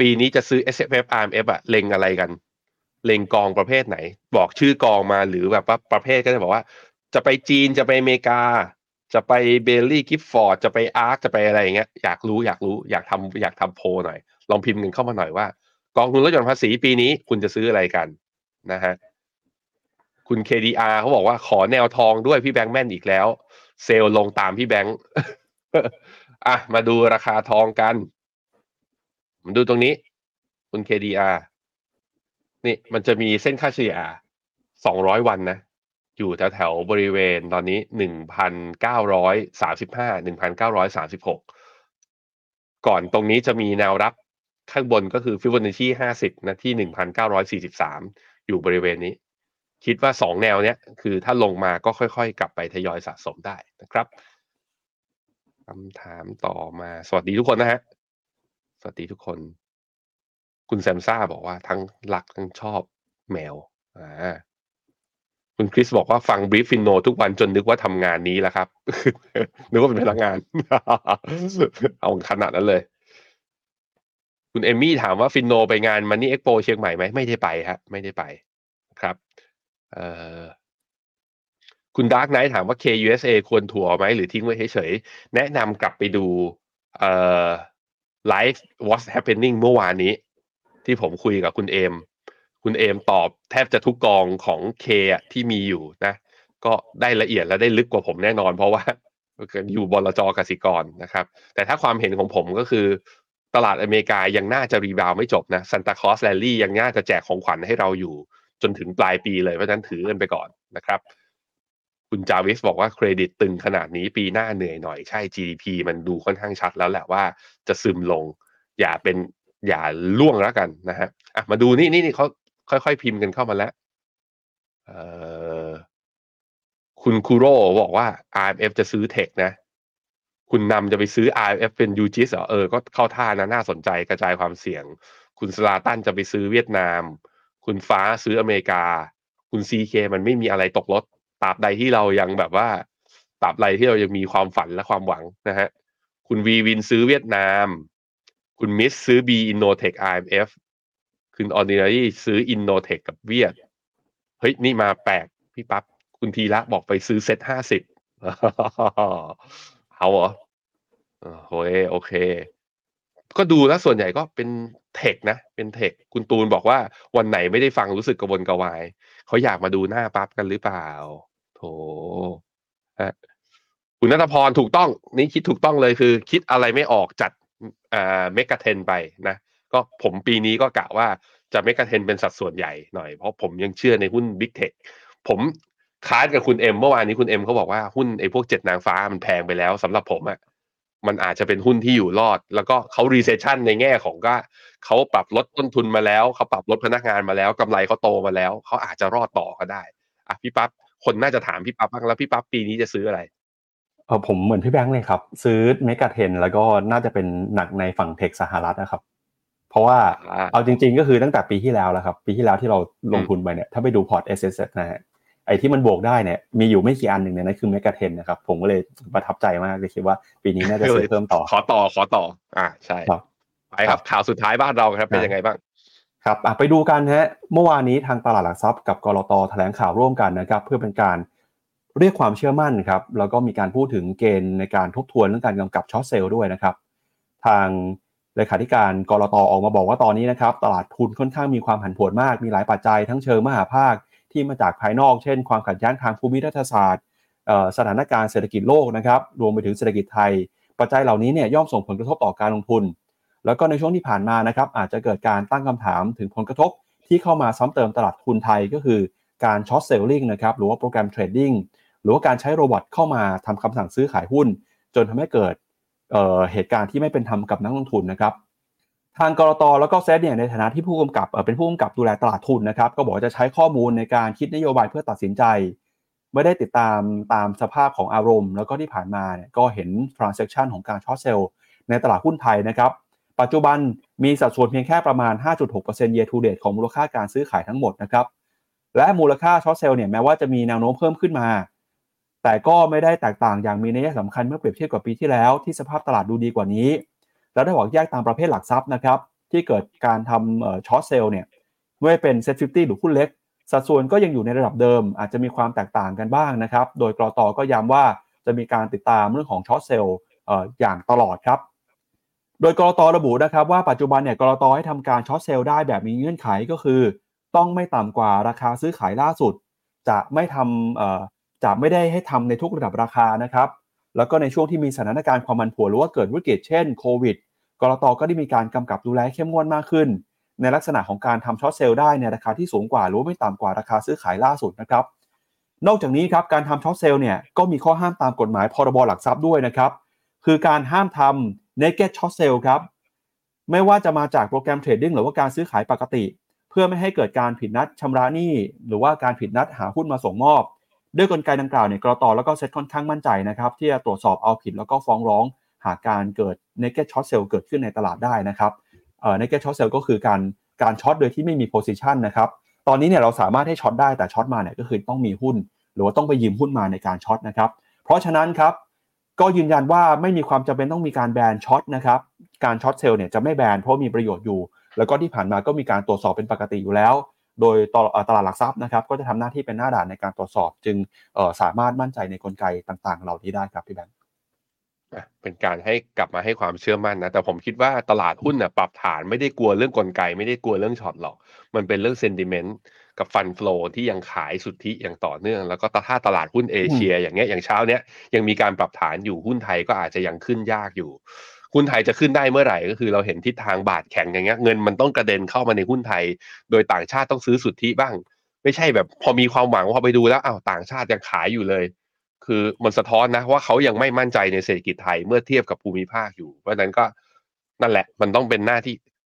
ปีนี้จะซื้อ S F F R M F อะเล็งอะไรกัน เล็งกองประเภทไหน บอกชื่อกองมาหรือแบบว่าประเภทก็จะบอกว่า จะไปจีนจะไปอเมริกา จะไป Baillie Gifford จะไป ARK จะไปอะไรอย่างเงี้ยอยากรู้อยากรู้อยากทำอยากทำโพลหน่อย ลองพิมพ์กันเข้ามาหน่อยว่า กองทุนลดหย่อนภาษีปีนี้คุณจะซื้ออะไรกันนะฮะ คุณ KDR เขาบอกว่าขอแนวทองด้วยพี่แบงค์แม่นอีกแล้ว เซลล์ลงตามพี่แบงค์อะมาดูราคาทองกัน มาดูตรงนี้ คุณ KDR นี่มันจะมีเส้นค่าเฉลี่ย200 วันนะ อยู่แถวแถวบริเวณตอนนี้หนึ่งพันเก้าร้อยสามสิบห้าหนึ่งพันเก้าร้อยสามสิบหกก่อนตรงนี้จะมีแนวรับข้างบนก็คือฟิบอนัชชีห้าสิบนะที่หนึ่งพันเก้าร้อยสี่สิบสามอยู่บริเวณนี้ คิดว่าสองแนวเนี้ยคือถ้าลงมาก็ค่อยๆ กลับไปทยอยสะสมได้นะครับคำถามต่อมาสวัสดีทุกคนนะฮะ สวัสดีทุกคน คุณแซมซ่าบอกว่าทั้งรักทั้งชอบแมวอ่าคุณคริสบอกว่าฟัง brief Finno ทุกวันจนนึกว่าทำงานนี้แล้วครับ นึกว่าเป็นพนักงาน เอาขนาดนั้นเลย คุณเอมี่ถามว่า Finno ไปงาน Money Expo เชียงใหม่ไหมไม่ได้ไปฮะ ไม่ได้ไป คุณ Dark Knight ถามว่า KUSA ควรถัวไหมหรือทิ้งไว้เฉยๆ แนะนำกลับไปดูเอ่อ Live What's Happening เมื่อวานนี้ ที่ผมคุยกับคุณเอม คุณเอมตอบแทบจะทุกกองของเคที่มีอยู่นะ ก็ได้ละเอียดและได้ลึกกว่าผมแน่นอน เพราะว่าอยู่บลจ.กสิกรนะครับ แต่ถ้าความเห็นของผมก็คือตลาดอเมริกายังน่าจะ rebound ไม่จบนะ Santa Claus rally ยังน่าจะแจกของขวัญให้เราอยู่ จนถึงปลายปีเลยเพราะฉะนั้นถือกันไปก่อนนะครับ คุณจาวิสบอกว่าเครดิตตึงขนาดนี้ปีหน้าเหนื่อยหน่อยใช่ GDP มันดูค่อนข้างชัดแล้วแหละว่าจะซึมลง อย่าเป็นอย่าร่วงแล้วกันนะฮะอะมาดูนี่นี่นี่เขาค่อยๆ พิมพ์กันเข้ามาแล้วคุณคูโร่บอกว่า RMF จะซื้อเทคนะ คุณนำจะไปซื้อ RMF เป็นยูจิสเหรอเออ ก็เข้าท่านะน่าสนใจกระจายความเสี่ยง คุณสลาตันจะไปซื้อเวียดนาม คุณฟ้าซื้ออเมริกา คุณซีเคมันไม่มีอะไรตกรถตราบใดที่เรายังแบบว่าตราบใดที่เรายังมีความฝันและความหวังนะฮะคุณวีวินซื้อเวียดนาม คุณมิสซื้อ B Innotech RMF คุณออร์ดินารีซื้อ Innotech กับเวียดเฮ้ย นี่มาแปลกพี่ปั๊บคุณทีละบอกไปซื้อเซ็ตห้าสิบเอาเหรอโอ้ยโอเค ก็ดูแล้วส่วนใหญ่ก็เป็น tech นะ เป็น tech คุณตูนบอกว่าวันไหนไม่ได้ฟังรู้สึกกระวนกระวาย เขาอยากมาดูหน้าปั๊บกันหรือเปล่า โถคุณนัทพรถูกต้อง นี่คิดถูกต้องเลยคือ คิดอะไรไม่ออกจัดอ่า Mega Ten ไปนะ ก็ผมปีนี้ก็กะว่าจะ Mega Ten เป็นสัดส่วนใหญ่หน่อย เพราะผมยังเชื่อในหุ้น Big Tech ผมค้านกับคุณเอ็มเมื่อวานนี้คุณเอ็มเขาบอกว่าหุ้นไอ้พวกเจ็ดนางฟ้ามันแพงไปแล้วสำหรับผมอะ มันอาจจะเป็นหุ้นที่อยู่รอด แล้วก็เขา recession ในแง่ของก็เขาปรับลดต้นทุนมาแล้ว เขาปรับลดพนักงานมาแล้วกำไรเขาโตมาแล้ว เขาอาจจะรอดต่อก็ได้อะพี่ปั๊บคนน่าจะถามพี่ปั๊บบ้างแล้วพี่ปั๊บปีนี้จะซื้ออะไรเออผมเหมือนพี่แบงค์เลยครับ ซื้อเมกะเทนแล้วก็น่าจะเป็นหนักในฝั่งเทคสหรัฐนะครับ เพราะว่าเอาจริง ๆ ก็คือตั้งแต่ปีที่แล้วแล้วครับ ปีที่แล้วที่เราลงทุนไปเนี่ยถ้าไปดูพอร์ต S S นะฮะ ไอ้ที่มันบวกได้เนี่ยมีอยู่ไม่กี่อันหนึ่งเนี่ยนั่นคือเมกะเทนนะครับผมก็เลยประทับใจมากเลยคิดว่าปีนี้น่าจะซื้อเพิ่มต่อ ขอต่อขอต่อ อ่าใช่ไปครับข่าวสุดท้ายบ้านเราครับเป็นยังไงบ้างครับไปดูกันฮะเมื่อวานนี้ทางตลาดหลักทรัพย์กับกรตแถลงข่าวร่วมกันนะครับเพื่อเป็นการเรียกความเชื่อมั่นครับแล้วก็มีการพูดถึงเกณฑ์ในการทบทวนเรื่องการกำกับช็อตเซลล์ด้วยนะครับทางเลขาธิการกรตออกมาบอกว่าตอนนี้นะครับตลาดทุนค่อนข้างมีความผันผวนมาก มีหลายปัจจัยทั้งเชิงมหาภาค ที่มาจากภายนอก เช่น ความขัดแย้งทางภูมิรัฐศาสตร์ สถานการณ์เศรษฐกิจโลกนะครับ รวมไปถึงเศรษฐกิจไทย ปัจจัยเหล่านี้เนี่ยย่อมส่งผลกระทบต่อการลงทุน แล้วก็ในช่วงที่ผ่านมานะครับอาจจะเกิดการตั้งคำถามถึงผลกระทบที่เข้ามาซ้ำเติมตลาดทุนไทยก็คือการ short selling นะครับหรือว่า program trading หรือว่าการใช้ robot เข้ามาทำคำสั่งซื้อขายหุ้น จนทำให้เกิดเหตุการณ์ที่ไม่เป็นธรรมกับนักลงทุนนะครับ ทางกลตแล้วก็เซตเนี่ยในฐานะที่ผู้กำกับเป็นผู้กำกับดูแลตลาดทุนนะครับ ก็บอกจะใช้ข้อมูลในการคิดนโยบายเพื่อตัดสินใจ ไม่ได้ติดตามตามสภาพของอารมณ์ แล้วก็ที่ผ่านมาเนี่ยก็เห็น transaction ของการ short sell ในตลาดหุ้นไทยนะครับ ปัจจุบันมีสัดส่วนเพียงแค่ประมาณ 5.6% year to date ของมูลค่าการซื้อขายทั้งหมดนะครับ และมูลค่า short sell เนี่ยแม้ว่าจะมีแนวโน้มเพิ่มขึ้นมา แต่ก็ไม่ได้แตกต่างอย่างมีนัยสำคัญเมื่อเปรียบเทียบกับปีที่แล้ว ที่สภาพตลาดดูดีกว่านี้ แล้วได้บอกแยกตามประเภทหลักทรัพย์นะครับที่เกิดการทำ short sell เนี่ยไม่เป็น SET50หรือหุ้นเล็ก สัดส่วนก็ยังอยู่ในระดับเดิม อาจจะมีความแตกต่างกันบ้างนะครับ โดยกลตก็ย้ำว่าจะมีการติดตามเรื่องของ short sell อย่างตลอดครับ โดยกลตระบุนะครับว่าปัจจุบันเนี่ยกลตให้ทำการ short sell ได้แบบมีเงื่อนไขก็คือ ต้องไม่ต่ำกว่าราคาซื้อขายล่าสุด จะไม่ทำจะไม่ได้ให้ทำในทุกระดับราคานะครับ แล้วก็ในช่วงที่มีสถานการณ์ความผันผวนหรือว่าเกิดวิกฤตเช่นโควิดกลตก็ได้มีการกำกับดูแลเข้มงวดมากขึ้น ในลักษณะของการทำ short sell ได้ในราคาที่สูงกว่าหรือไม่ต่ำกว่าราคาซื้อขายล่าสุดนะครับนอกจากนี้ครับการทำ short sell เนี่ยก็มีข้อห้ามตามกฎหมายพรบหลักทรัพย์ด้วยนะครับคือการห้ามทำ naked short sale ครับไม่ว่าจะมาจาก program trading หรือว่าการซื้อขายปกติ เพื่อไม่ให้เกิดการผิดนัดชำระหนี้หรือว่าการผิดนัดหาหุ้นมาส่งมอบ ด้วยกลไกดังกล่าวเนี่ยกลตแล้วก็เซ็ตค่อนข้างมั่นใจนะครับที่จะตรวจสอบเอาผิดแล้วก็ฟ้องร้องหากการเกิด naked short sale เกิดขึ้นในตลาดได้นะครับเอ่อ naked short sale ก็คือการการ short โดยที่ไม่มี position นะครับตอนนี้เนี่ยเราสามารถให้ short ได้แต่ short มาเนี่ยก็คือต้องมีหุ้น หรือว่าต้องไปยืมหุ้นมาในการ short นะครับเพราะฉะนั้นครับก็ยืนยันว่าไม่มีความจำเป็นต้องมีการแบน short นะครับการ short sell เนี่ยจะไม่แบนเพราะมีประโยชน์อยู่ แล้วก็ที่ผ่านมาก็มีการตรวจสอบเป็นปกติอยู่แล้ว โดยตลาดหลักทรัพย์นะครับก็จะทำหน้าที่เป็นหน้าด่านในการตรวจสอบ จึงสามารถมั่นใจในกลไกต่างๆ เหล่านี้ได้ครับพี่แบงค์เป็นการให้กลับมาให้ความเชื่อมั่นนะแต่ผมคิดว่าตลาดหุ้นน่ะปรับฐานไม่ได้กลัวเรื่องกลไก ไม่ได้กลัวเรื่อง short หรอก มันเป็นเรื่องเซนดิเมนต์กับฟันฟลูที่ยังขายสุทธิอย่างต่อเนื่อง แล้วก็ถ้าตลาดหุ้นเอเชีย อย่างเงี้ยอย่างเช้าเนี้ยยังมีการปรับฐานอยู่หุ้นไทยก็อาจจะยังขึ้นยากอยู่ หุ้นไทยจะขึ้นได้เมื่อไหร่ก็คือเราเห็นทิศทางบาทแข็งอย่างเงี้ยเงินมันต้องกระเด็นเข้ามาในหุ้นไทย โดยต่างชาติต้องซื้อสุทธิบ้าง ไม่ใช่แบบพอมีความหวังพอไปดูแล้วอ้าวต่างชาติยังขายอยู่เลย คือมันสะท้อนนะว่าเขายังไม่มั่นใจในเศรษฐกิจไทยเมื่อเทียบกับภูมิภาคอยู่ เพราะนั้นก็นั่นแหละมันต้องเป็นหน้าที่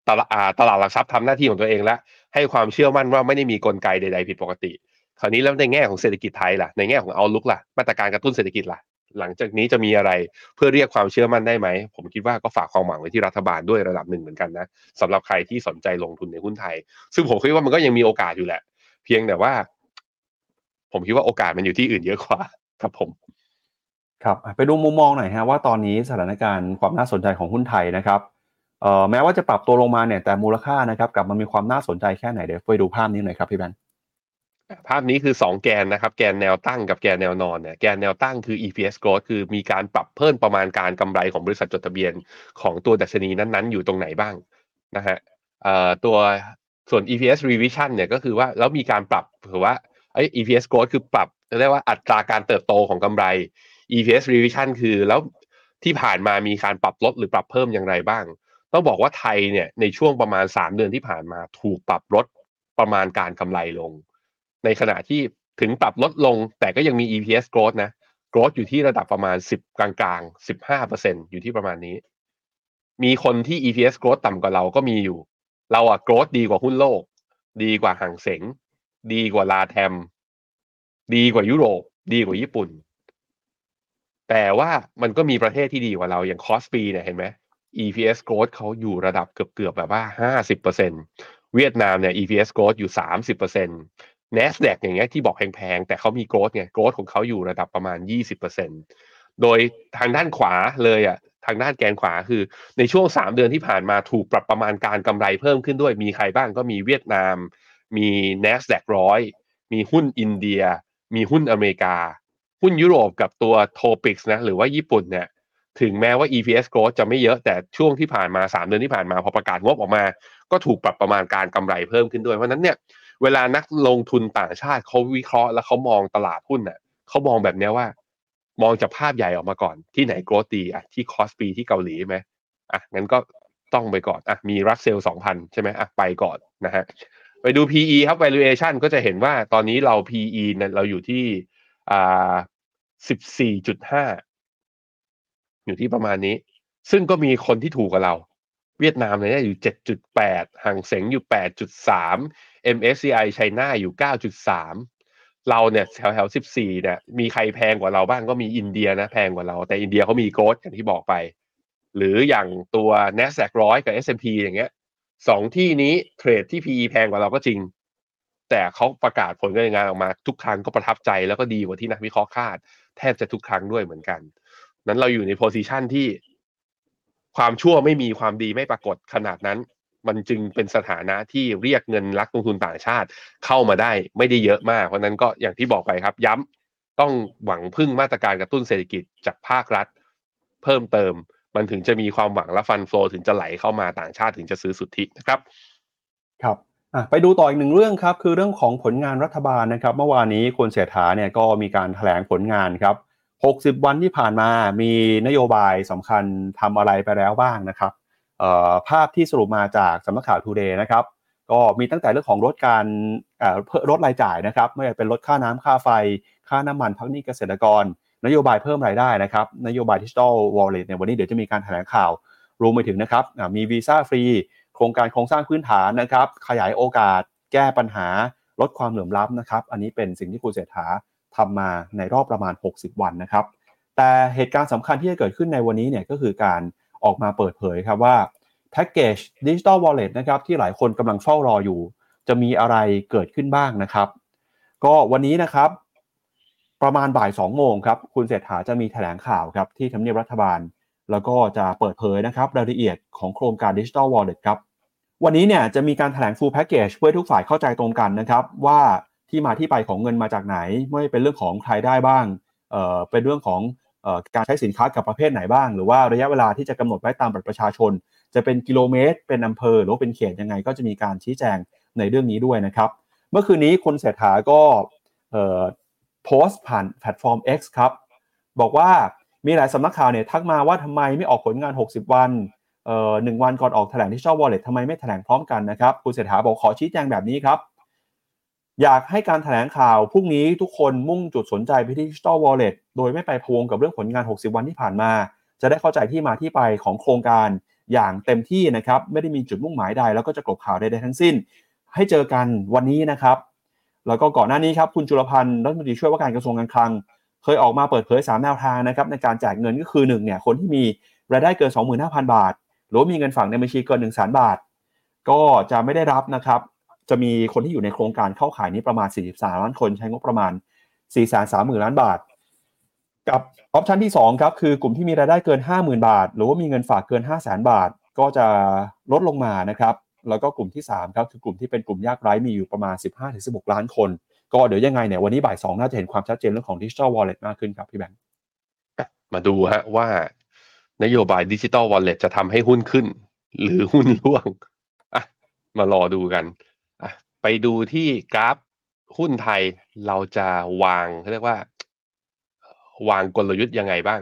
ตลาดตลาดหลักทรัพย์ทำหน้าที่ของตัวเองแล้วให้ความเชื่อมั่นว่าไม่ได้มีกลไกใดๆผิดปกติ คราวนี้แล้วในแง่ของเศรษฐกิจไทยล่ะในแง่ของเอาลุกล่ะมาตรการกระตุ้นเศรษฐกิจล่ะ หลังจากนี้จะมีอะไรเพื่อเรียกความเชื่อมั่นได้ไหม ผมคิดว่าก็ฝากความหวังไว้ที่รัฐบาลด้วยระดับหนึ่งเหมือนกันนะสำหรับใครที่สนใจลงทุนในหุ้นไทย ซึ่งผมคิดว่ามันก็ยังมีโอกาสอยู่แหละ เพียงแต่ว่า ผมคิดว่าโอกาสมันอยู่ที่อื่นเยอะกว่าครับผม ครับ ไปดูมุมมองหน่อยฮะว่าตอนนี้สถานการณ์ความน่าสนใจของหุ้นไทยนะครับเอ่อแม้ว่าจะปรับตัวลงมาเนี่ยแต่มูลค่านะครับกลับมามีความน่าสนใจแค่ไหนเดี๋ยวไปดูภาพนี้หน่อยครับพี่แบน ภาพนี้คือ 2 แกนนะครับ แกนแนวตั้งกับแกนแนวนอนเนี่ยแกนแนวตั้งคือ EPS growth คือมีการปรับเพิ่มประมาณการกำไรของบริษัทจดทะเบียนของตัวดัชนีนั้นๆ อยู่ตรงไหนบ้างนะฮะตัวส่วน EPS revision เนี่ยก็คือว่าแล้วมีการปรับถือว่าไอ้ EPS growth คือปรับเรียกว่าอัตราการเติบโตของกำไร EPS revision คือแล้วที่ผ่านมามีการปรับลดหรือปรับเพิ่มอย่างไรบ้าง ต้องบอกว่าไทยเนี่ยในช่วงประมาณ 3 เดือนที่ผ่านมาถูกปรับลดประมาณการกำไรลง ในขณะที่ถึงปรับลดลงแต่ก็ยังมี EPS growth นะ growth อยู่ที่ระดับประมาณ 10 กลางๆ 15%อยู่ที่ประมาณนี้ มีคนที่ EPS growth ต่ำกว่าเราก็มีอยู่ เราอะ growth ดีกว่าหุ้นโลก ดีกว่าห่างเสง ดีกว่าลาแทม ดีกว่ายุโรป ดีกว่าญี่ปุ่น แต่ว่ามันก็มีประเทศที่ดีกว่าเราอย่างคอสปีเนี่ยเห็นไหม EPS growth เขาอยู่ระดับเกือบๆแบบว่า 50%เวียดนามเนี่ย EPS growth อยู่ 30% n a s d a q อย่างเงี้ยที่บอกแพงๆ แต่เขามีโกรดไงโกรดของเขาอยู่ระดับประมาณ 20%โดยทางด้านขวาเลยอะทางด้านแกนขวาคือ ในช่วง 3 เดือนที่ผ่านมาถูกปรับประมาณการกำไรเพิ่มขึ้นด้วยมีใครบ้างก็มีเวียดนาม มี n a s d a q ร้อยมีหุ้นอินเดีย มีหุ้นอเมริกา หุ้นยุโรปกับตัวโทปิกส์นะหรือว่าญี่ปุ่นเนี่ยถึงแม้ว่า EPS growth จะไม่เยอะแต่ช่วงที่ผ่านมา 3 เดือนที่ผ่านมาพอประกาศงบออกมา ก็ถูกปรับประมาณการกำไรเพิ่มขึ้นด้วยเพราะนั้นเนี่ย เวลานักลงทุนต่างชาติเขาวิเคราะห์แล้วเขามองตลาดหุ้นน่ะเขามองแบบนี้ว่า มองจากภาพใหญ่ออกมาก่อน ที่ไหน growth ดีอะที่คอสปีที่เกาหลีไหมอะงั้นก็ต้องไปก่อนอะมีรัสเซลสองพันใช่ไหมอะไปก่อนนะฮะไปดู PE ครับ valuation ก็จะเห็นว่าตอนนี้เรา PE เนี่ยเราอยู่ที่อ่าสิบสี่จุดห้าอยู่ที่ประมาณนี้ ซึ่งก็มีคนที่ถูกกับเรา เวียดนามเนี่ยอยู่เจ็ดจุดแปดห่างเสงอยู่แปดจุดสาม MSCI ไชน่าอยู่เก้าจุดสามเราเนี่ยแถวแถวสิบสี่เนี่ยมีใครแพงกว่าเราบ้างก็มีอินเดียนะแพงกว่าเราแต่อินเดียเขามีโกรดอย่างที่บอกไป หรืออย่างตัว NASDAQ ร้อยกับ S&P อย่างเงี้ยสองที่นี้เทรดที่ PE แพงกว่าเราก็จริง แต่เขาประกาศผลการงานออกมา ทุกครั้งก็ประทับใจแล้วก็ดีกว่าที่นักวิเคราะห์คาด แทบจะทุกครั้งด้วยเหมือนกัน นั้นเราอยู่ในโพซิชันที่ ความชั่วไม่มีความดีไม่ปรากฏขนาดนั้น มันจึงเป็นสถานะที่เรียกเงินรักลงทุนต่างชาติเข้ามาได้ไม่ได้เยอะมาก เพราะนั้นก็อย่างที่บอกไปครับ ย้ำต้องหวังพึ่งมาตรการกระตุ้นเศรษฐกิจจากภาครัฐ เพิ่มเติมมันถึงจะมีความหวังและฟันโฟถึงจะไหลเข้ามาต่างชาติถึงจะซื้อสุทธินะครับ ครับไปดูต่ออีกหนึ่งเรื่องครับ คือเรื่องของผลงานรัฐบาลนะครับ เมื่อวานนี้คุณเสถาเนี่ยก็มีการถแถลงผลงานครับ 60 วันที่ผ่านมามีนโยบายสำคัญทำอะไรไปแล้วบ้างนะครับภาพที่สรุปมาจากสำนักข่าว TODAY นะครับก็มีตั้งแต่เรื่องของลดการลดรายจ่ายนะครับไม่ว่าเป็นลดค่าน้ำค่าไฟ ค่าน้ำมันพักหนี้เกษตรกร นโยบายเพิ่มรายได้นะครับนโยบาย digital wallet เนี่ยวันนี้เดี๋ยวจะมีการแถลงข่าวรวมไปถึงนะครับมีวีซ่าฟรี โครงการโครงสร้างพื้นฐานนะครับ ขยายโอกาส แก้ปัญหาลดความเหลื่อมล้ำนะครับ อันนี้เป็นสิ่งที่คุณเศรษฐา ทำมาในรอบประมาณ 60 วันนะครับ แต่เหตุการณ์สำคัญที่จะเกิดขึ้นในวันนี้เนี่ยก็คือการออกมาเปิดเผยครับว่าแพ็กเกจ digital wallet นะครับที่หลายคนกำลังเฝ้ารออยู่ จะมีอะไรเกิดขึ้นบ้างนะครับ ก็วันนี้นะครับ ประมาณบ่าย2โมงครับ คุณเศรษฐาจะมีแถลงข่าวครับที่ทำเนียบรัฐบาล แล้วก็จะเปิดเผยนะครับรายละเอียดของโครงการ digital wallet ครับวันนี้เนี่ยจะมีการแถลง full package เพื่อทุกฝ่ายเข้าใจตรงกันนะครับว่า ที่มาที่ไปของเงินมาจากไหน ไม่เป็นเรื่องของใครได้บ้างเอ่อเป็นเรื่องของเอ่อการใช้สินค้ากับประเภทไหนบ้าง หรือว่าระยะเวลาที่จะกำหนดไว้ตามบัตรประชาชน จะเป็นกิโลเมตร เป็นอำเภอ หรือเป็นเขตยังไงก็จะมีการชี้แจงในเรื่องนี้ด้วยนะครับ เมื่อคืนนี้คุณเศรษฐาก็โพสต์ผ่านแพลตฟอร์ม X ครับ บอกว่ามีหลายสำนักข่าวเนี่ยทักมาว่าทำไมไม่ออกผลงาน 60 วันเอ่อหนึ่งวันก่อนออกแถลงที่ชอบวอลเล็ตทำไมไม่แถลงพร้อมกันนะครับ คุณเศรษฐาบอกขอชี้แจงแบบนี้ครับ อยากให้การแถลงข่าวพรุ่งนี้ทุกคนมุ่งจุดสนใจไปที่ดิจิทัลวอลเล็ตโดยไม่ไปพวงกับเรื่องผลงาน 60 วันที่ผ่านมา จะได้เข้าใจที่มาที่ไปของโครงการอย่างเต็มที่นะครับ ไม่ได้มีจุดมุ่งหมายใด แล้วก็จะกลบข่าวใดๆทั้งสิ้น ให้เจอกันวันนี้นะครับ แล้วก็ก่อนหน้านี้ครับคุณจุลพันธ์รัฐมนตรีช่วยว่าการกระทรวงการคลัง เคยออกมาเปิดเผย 3 แนวทางนะครับในการแจกเงินก็คือ1เนี่ยคนที่มีรายได้เกิน 25,000 บาท หรือมีเงินฝากในบัญชีเกิน1 0 0 0 0 0 บาท ก็จะไม่ได้รับนะครับ จะมีคนที่อยู่ในโครงการเข้าข่ายนี้ประมาณ 43 ล้านคนใช้งบประมาณ 4 3 0 0 0 0 ล้านบาท กับ option ที่2ครับคือกลุ่มที่มีรายได้เกิน 50,000 บาท หรือว่ามีเงินฝากเกิน 5 0 0 0 0 0 บาท ก็จะลดลงมานะครับแล้วก็กลุ่มที่3ครับคือกลุ่มที่เป็นกลุ่มยากไร้มีอยู่ประมาณ 15-16 ล้านคน ก็เดี๋ยวยังไงเนี่ยวันนี้บ่าย2น่าจะเห็นความชัดเจนเรื่องของ digital wallet มากขึ้นครับพี่แบงค์มาดูฮะว่านโยบาย digital wallet จะทำให้หุ้นขึ้น หรือหุ้นร่วงอะมารอดูกัน ไปดูที่กราฟหุ้นไทยเราจะวางเขาเรียกว่า วางกลยุทธ์ยังไงบ้าง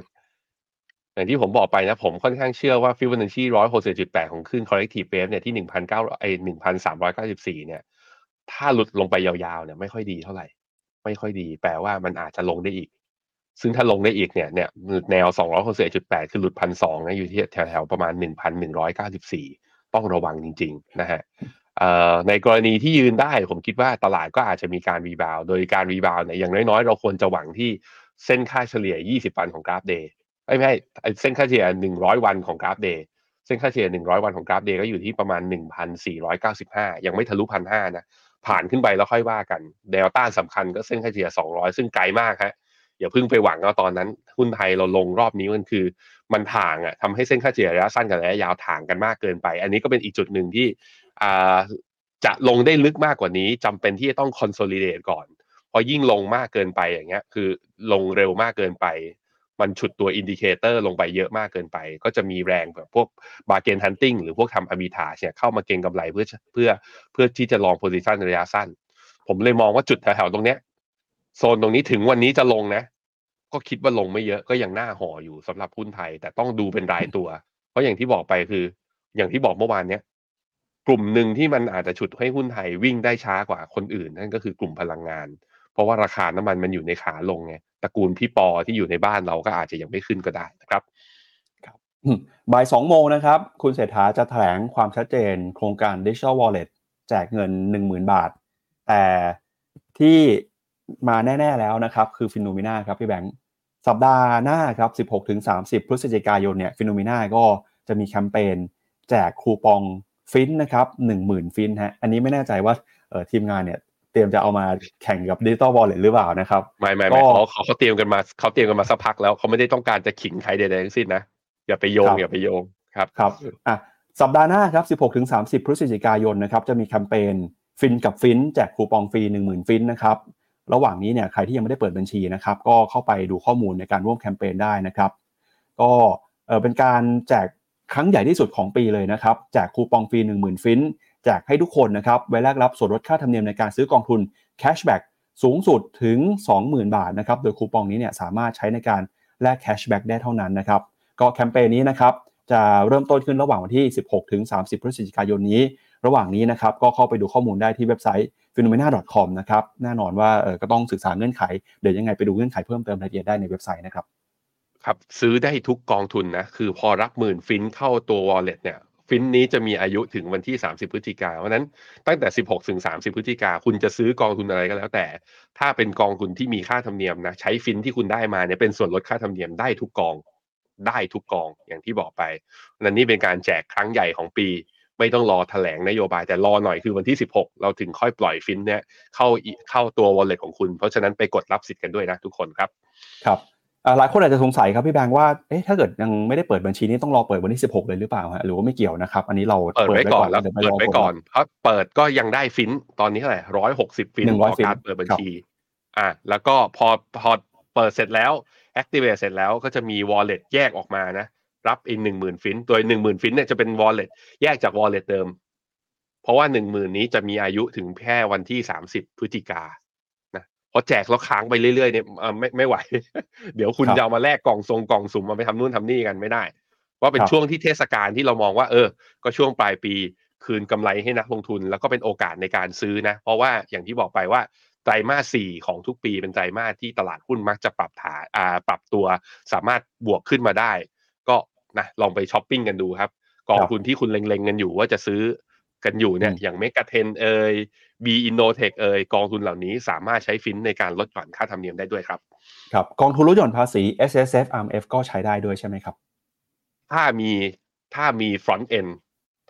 อย่างที่ผมบอกไปนะ ผมค่อนข้างเชื่อว่าฟิวเบอร์นชีร้อยหกสิบจุดแปดของคลื่น corrective wave เนี่ยที่หนึ่งพันเก้าไอหนึ่งพันสามร้อยเก้าสิบสี่เนี่ย ถ้าหลุดลงไปยาวๆเนี่ยไม่ค่อยดีเท่าไหร่ ไม่ค่อยดี แปลว่ามันอาจจะลงได้อีก ซึ่งถ้าลงได้อีกเนี่ยเนี่ยแนว261.8คือหลุดพันสองนะอยู่ที่แถวๆประมาณ1,194ต้องระวังจริง ๆ นะฮะ ในกรณีที่ยืนได้ผมคิดว่าตลาดก็อาจจะมีการ rebound โดยการ rebound เนี่ยอย่างน้อยๆ เราควรจะหวังที่เส้นค่าเฉลี่ย 20 วันของกราฟ day ไม่ใช่เส้นค่าเฉลี่ย 100 วันของกราฟ day เส้นค่าเฉลี่ย 100 วันของกราฟ day ก็อยู่ที่ประมาณ 1,495 ยังไม่ทะลุพันห้านะผ่านขึ้นไปแล้วค่อยว่ากันเดลต้าสำคัญก็เส้นค่าเฉลี่ย 200 ซึ่งไกลมากฮะอย่าเพิ่งไปหวังเอาตอนนั้น หุ้นไทยเราลงรอบนี้มันคือ มันถ่างอะทำให้เส้นค่าเฉลี่ยระยะสั้นกับระยะยาวถ่างกันมากเกินไป อันนี้ก็เป็นอีกจุดหนึ่งที่ จะลงได้ลึกมากกว่านี้จำเป็นที่จะต้อง consolidate ก่อนพอยิ่งลงมากเกินไปอย่างเงี้ย คือลงเร็วมากเกินไป มันฉุดตัว indicator ลงไปเยอะมากเกินไป ก็จะมีแรงแบบพวก bargain hunting หรือพวกทำ arbitrage เนี่ยเข้ามาเก็งกำไรเพื่อเพื่อเพื่อที่จะลองโพซิชันระยะสั้น ผมเลยมองว่าจุดแถวๆตรงเนี้ยโซนตรงนี้ถึงวันนี้จะลงนะ ก็คิดว่าลงไม่เยอะก็ยังหน้าห่ออยู่สำหรับหุ้นไทย แต่ต้องดูเป็นรายตัว เพราะอย่างที่บอกไปคือ อย่างที่บอกเมื่อวานเนี้ย กลุ่มหนึ่งที่มันอาจจะฉุดให้หุ้นไทยวิ่งได้ช้ากว่าคนอื่น นั่นก็คือกลุ่มพลังงาน เพราะว่าราคาน้ำมันมันอยู่ในขาลงไงตระกูลพี่ปอที่อยู่ในบ้านเราก็อาจจะยังไม่ขึ้นก็ได้นะครับบ่ายสองโมงนะครับ คุณเศรษฐาจะแถลงความชัดเจน โครงการ Digital Wallet แจกเงิน 10,000 บาท แต่ที่มาแน่ ๆ แล้วนะครับ คือ Finnomena ครับพี่แบงค์สัปดาห์หน้าครับ 16-30 พฤศจิกายนเนี่ย Finnomena ก็จะมีแคมเปญแจกคูปอง ฟินนะครับ10,000ฟินฮะอันนี้ไม่แน่ใจว่าเออทีมงานเนี่ยเตรียมจะเอามาแข่งกับ Digital Wallet หรือเปล่านะครับไม่ไม่ไม่เขาเขาเขาเตรียมกันมาเขาเตรียมกันมาสักพักแล้วเขาไม่ได้ต้องการจะขิงใครใดๆทั้งสิ้นนะอย่าไปโยงอย่าไปโยงครับครับอะสัปดาห์หน้าครับ 16-30 พฤศจิกายนนะครับจะมีแคมเปญฟินกับฟินแจกคูปองฟรี 10,000 ฟินนะครับระหว่างนี้เนี่ยใครที่ยังไม่ได้เปิดบัญชีนะครับก็เข้าไปดูข้อมูลในการร่วมแคมเปญได้นะครับ ก็เออเป็นการแจก ครั้งใหญ่ที่สุดของปีเลยนะครับแจกคูปองฟรี 10,000 ฟินแจกให้ทุกคนนะครับไว้แลกรับส่วนลดค่าธรรมเนียมในการซื้อกองทุน cashback สูงสุดถึง 20,000 บาทนะครับโดยคูปองนี้เนี่ยสามารถใช้ในการแลก cashback ได้เท่านั้นนะครับก็แคมเปญนี้นะครับจะเริ่มต้นขึ้นระหว่างวันที่ 16 ถึง 30 พฤศจิกายนนี้ ระหว่างนี้นะครับก็เข้าไปดูข้อมูลได้ที่เว็บไซต์ finnomena.com นะครับแน่นอนว่าเออก็ต้องศึกษาเงื่อนไข เดี๋ยวยังไงไปดูเงื่อนไขเพิ่มเติมรายละเอียดได้ในเว็บไซต์นะครับ ครับซื้อได้ทุกกองทุนนะคือพอรับหมื่นฟินเข้าตัว wallet เนี่ยฟินนี้จะมีอายุถึงวันที่ 30 พฤศจิกาเพราะนั้นตั้งแต่ 16 ถึง 30 พฤศจิกาคุณจะซื้อกองทุนอะไรก็แล้วแต่ ถ้าเป็นกองทุนที่มีค่าธรรมเนียมนะใช้ฟินที่คุณได้มาเนี่ยเป็นส่วนลดค่าธรรมเนียมได้ทุกกองได้ทุกกองอย่างที่บอกไปนั่นนี่เป็นการแจกครั้งใหญ่ของปี ไม่ต้องรอแถลงนโยบายแต่รอหน่อยคือวันที่ 16 เราถึงค่อยปล่อยฟินเนี่ยเข้าเข้าตัว wallet ของคุณ เพราะฉะนั้นไปกดรับสิทธิ์กันด้วยนะทุกคนครับ ครับ หลายคนอาจจะสงสัยครับพี่แบงค์ว่าเอ๊ะถ้าเกิดยังไม่ได้เปิดบัญชีนี้ต้องรอเปิดวันที่ 16 เลยหรือเปล่าฮะหรือว่าไม่เกี่ยวนะครับอันนี้เราเปิดไว้ก่อนแล้วเปิดไว้ก่อนเพราะเปิดก็ยังได้ฟินตอนนี้เท่าไหร่ร้อยหกสิบฟินต่อการเปิดบัญชีอะแล้วก็พอพอเปิดเสร็จแล้ว activate เสร็จแล้วก็จะมี wallet แยกออกมานะ รับอีกหนึ่งหมื่นฟินตัวหนึ่งหมื่นฟินเนี่ยจะเป็น wallet แยกจาก wallet เดิม เพราะว่าหนึ่งหมื่นนี้จะมีอายุถึงแค่วันที่สามสิบพฤศจิกานะ พอแจกแล้วค้างไปเรื่อยๆเนี่ยไม่ไม่ไหว เดี๋ยวคุณจะเอามาแลกกล่องทรงกล่องสุ่มมาไปทำนู่นทำนี่กันไม่ได้ว่าเป็นช่วงที่เทศกาลที่เรามองว่า เออ ก็ช่วงปลายปีคืนกำไรให้นักลงทุน แล้วก็เป็นโอกาสในการซื้อนะ เพราะว่าอย่างที่บอกไปว่าไตรมาสสี่ของทุกปีเป็นไตรมาสที่ตลาดหุ้นมักจะปรับฐานอ่าปรับตัวสามารถบวกขึ้นมาได้ ก็นะลองไปช้อปปิ้งกันดูครับ กองทุนที่คุณเล็งๆกันอยู่ว่าจะซื้อ กันอยู่เนี่ยอย่าง MEGA10 เอย B-INNOTECH เอยกองทุนเหล่านี้สามารถใช้ฟินในการลดหย่อนค่าธรรมเนียมได้ด้วยครับ ครับ กองทุนลดหย่อนภาษี S S F R M F ก็ใช้ได้ด้วยใช่ไหมครับ ถ้ามีถ้ามี front end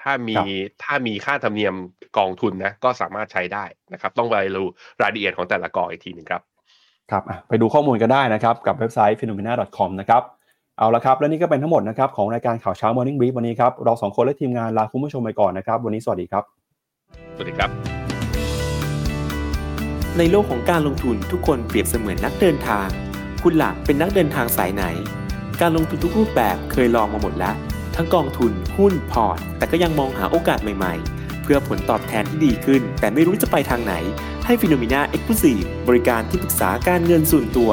ถ้ามีถ้ามีค่าธรรมเนียมกองทุนนะก็สามารถใช้ได้นะครับ ต้องไปดูรายละเอียดของแต่ละกองอีกทีหนึ่งครับ ครับไปดูข้อมูลกันได้นะครับ กับเว็บไซต์ phenomena.com นะครับ เอาละครับ และนี่ก็เป็นทั้งหมดนะครับของรายการข่าวเช้า Morning Brief วันนี้ครับ เราสองคนและทีมงานลาคุณผู้ชมไปก่อนนะครับ วันนี้สวัสดีครับ สวัสดีครับ ในโลกของการลงทุนทุกคนเปรียบเสมือนนักเดินทาง คุณล่ะเป็นนักเดินทางสายไหน การลงทุนทุกรูปแบบเคยลองมาหมดแล้ว ทั้งกองทุนหุ้นพอร์ต แต่ก็ยังมองหาโอกาสใหม่ๆ เพื่อผลตอบแทนที่ดีขึ้น แต่ไม่รู้จะไปทางไหน ให้ Finnomena Exclusive บริการที่ปรึกษาการเงินส่วนตัว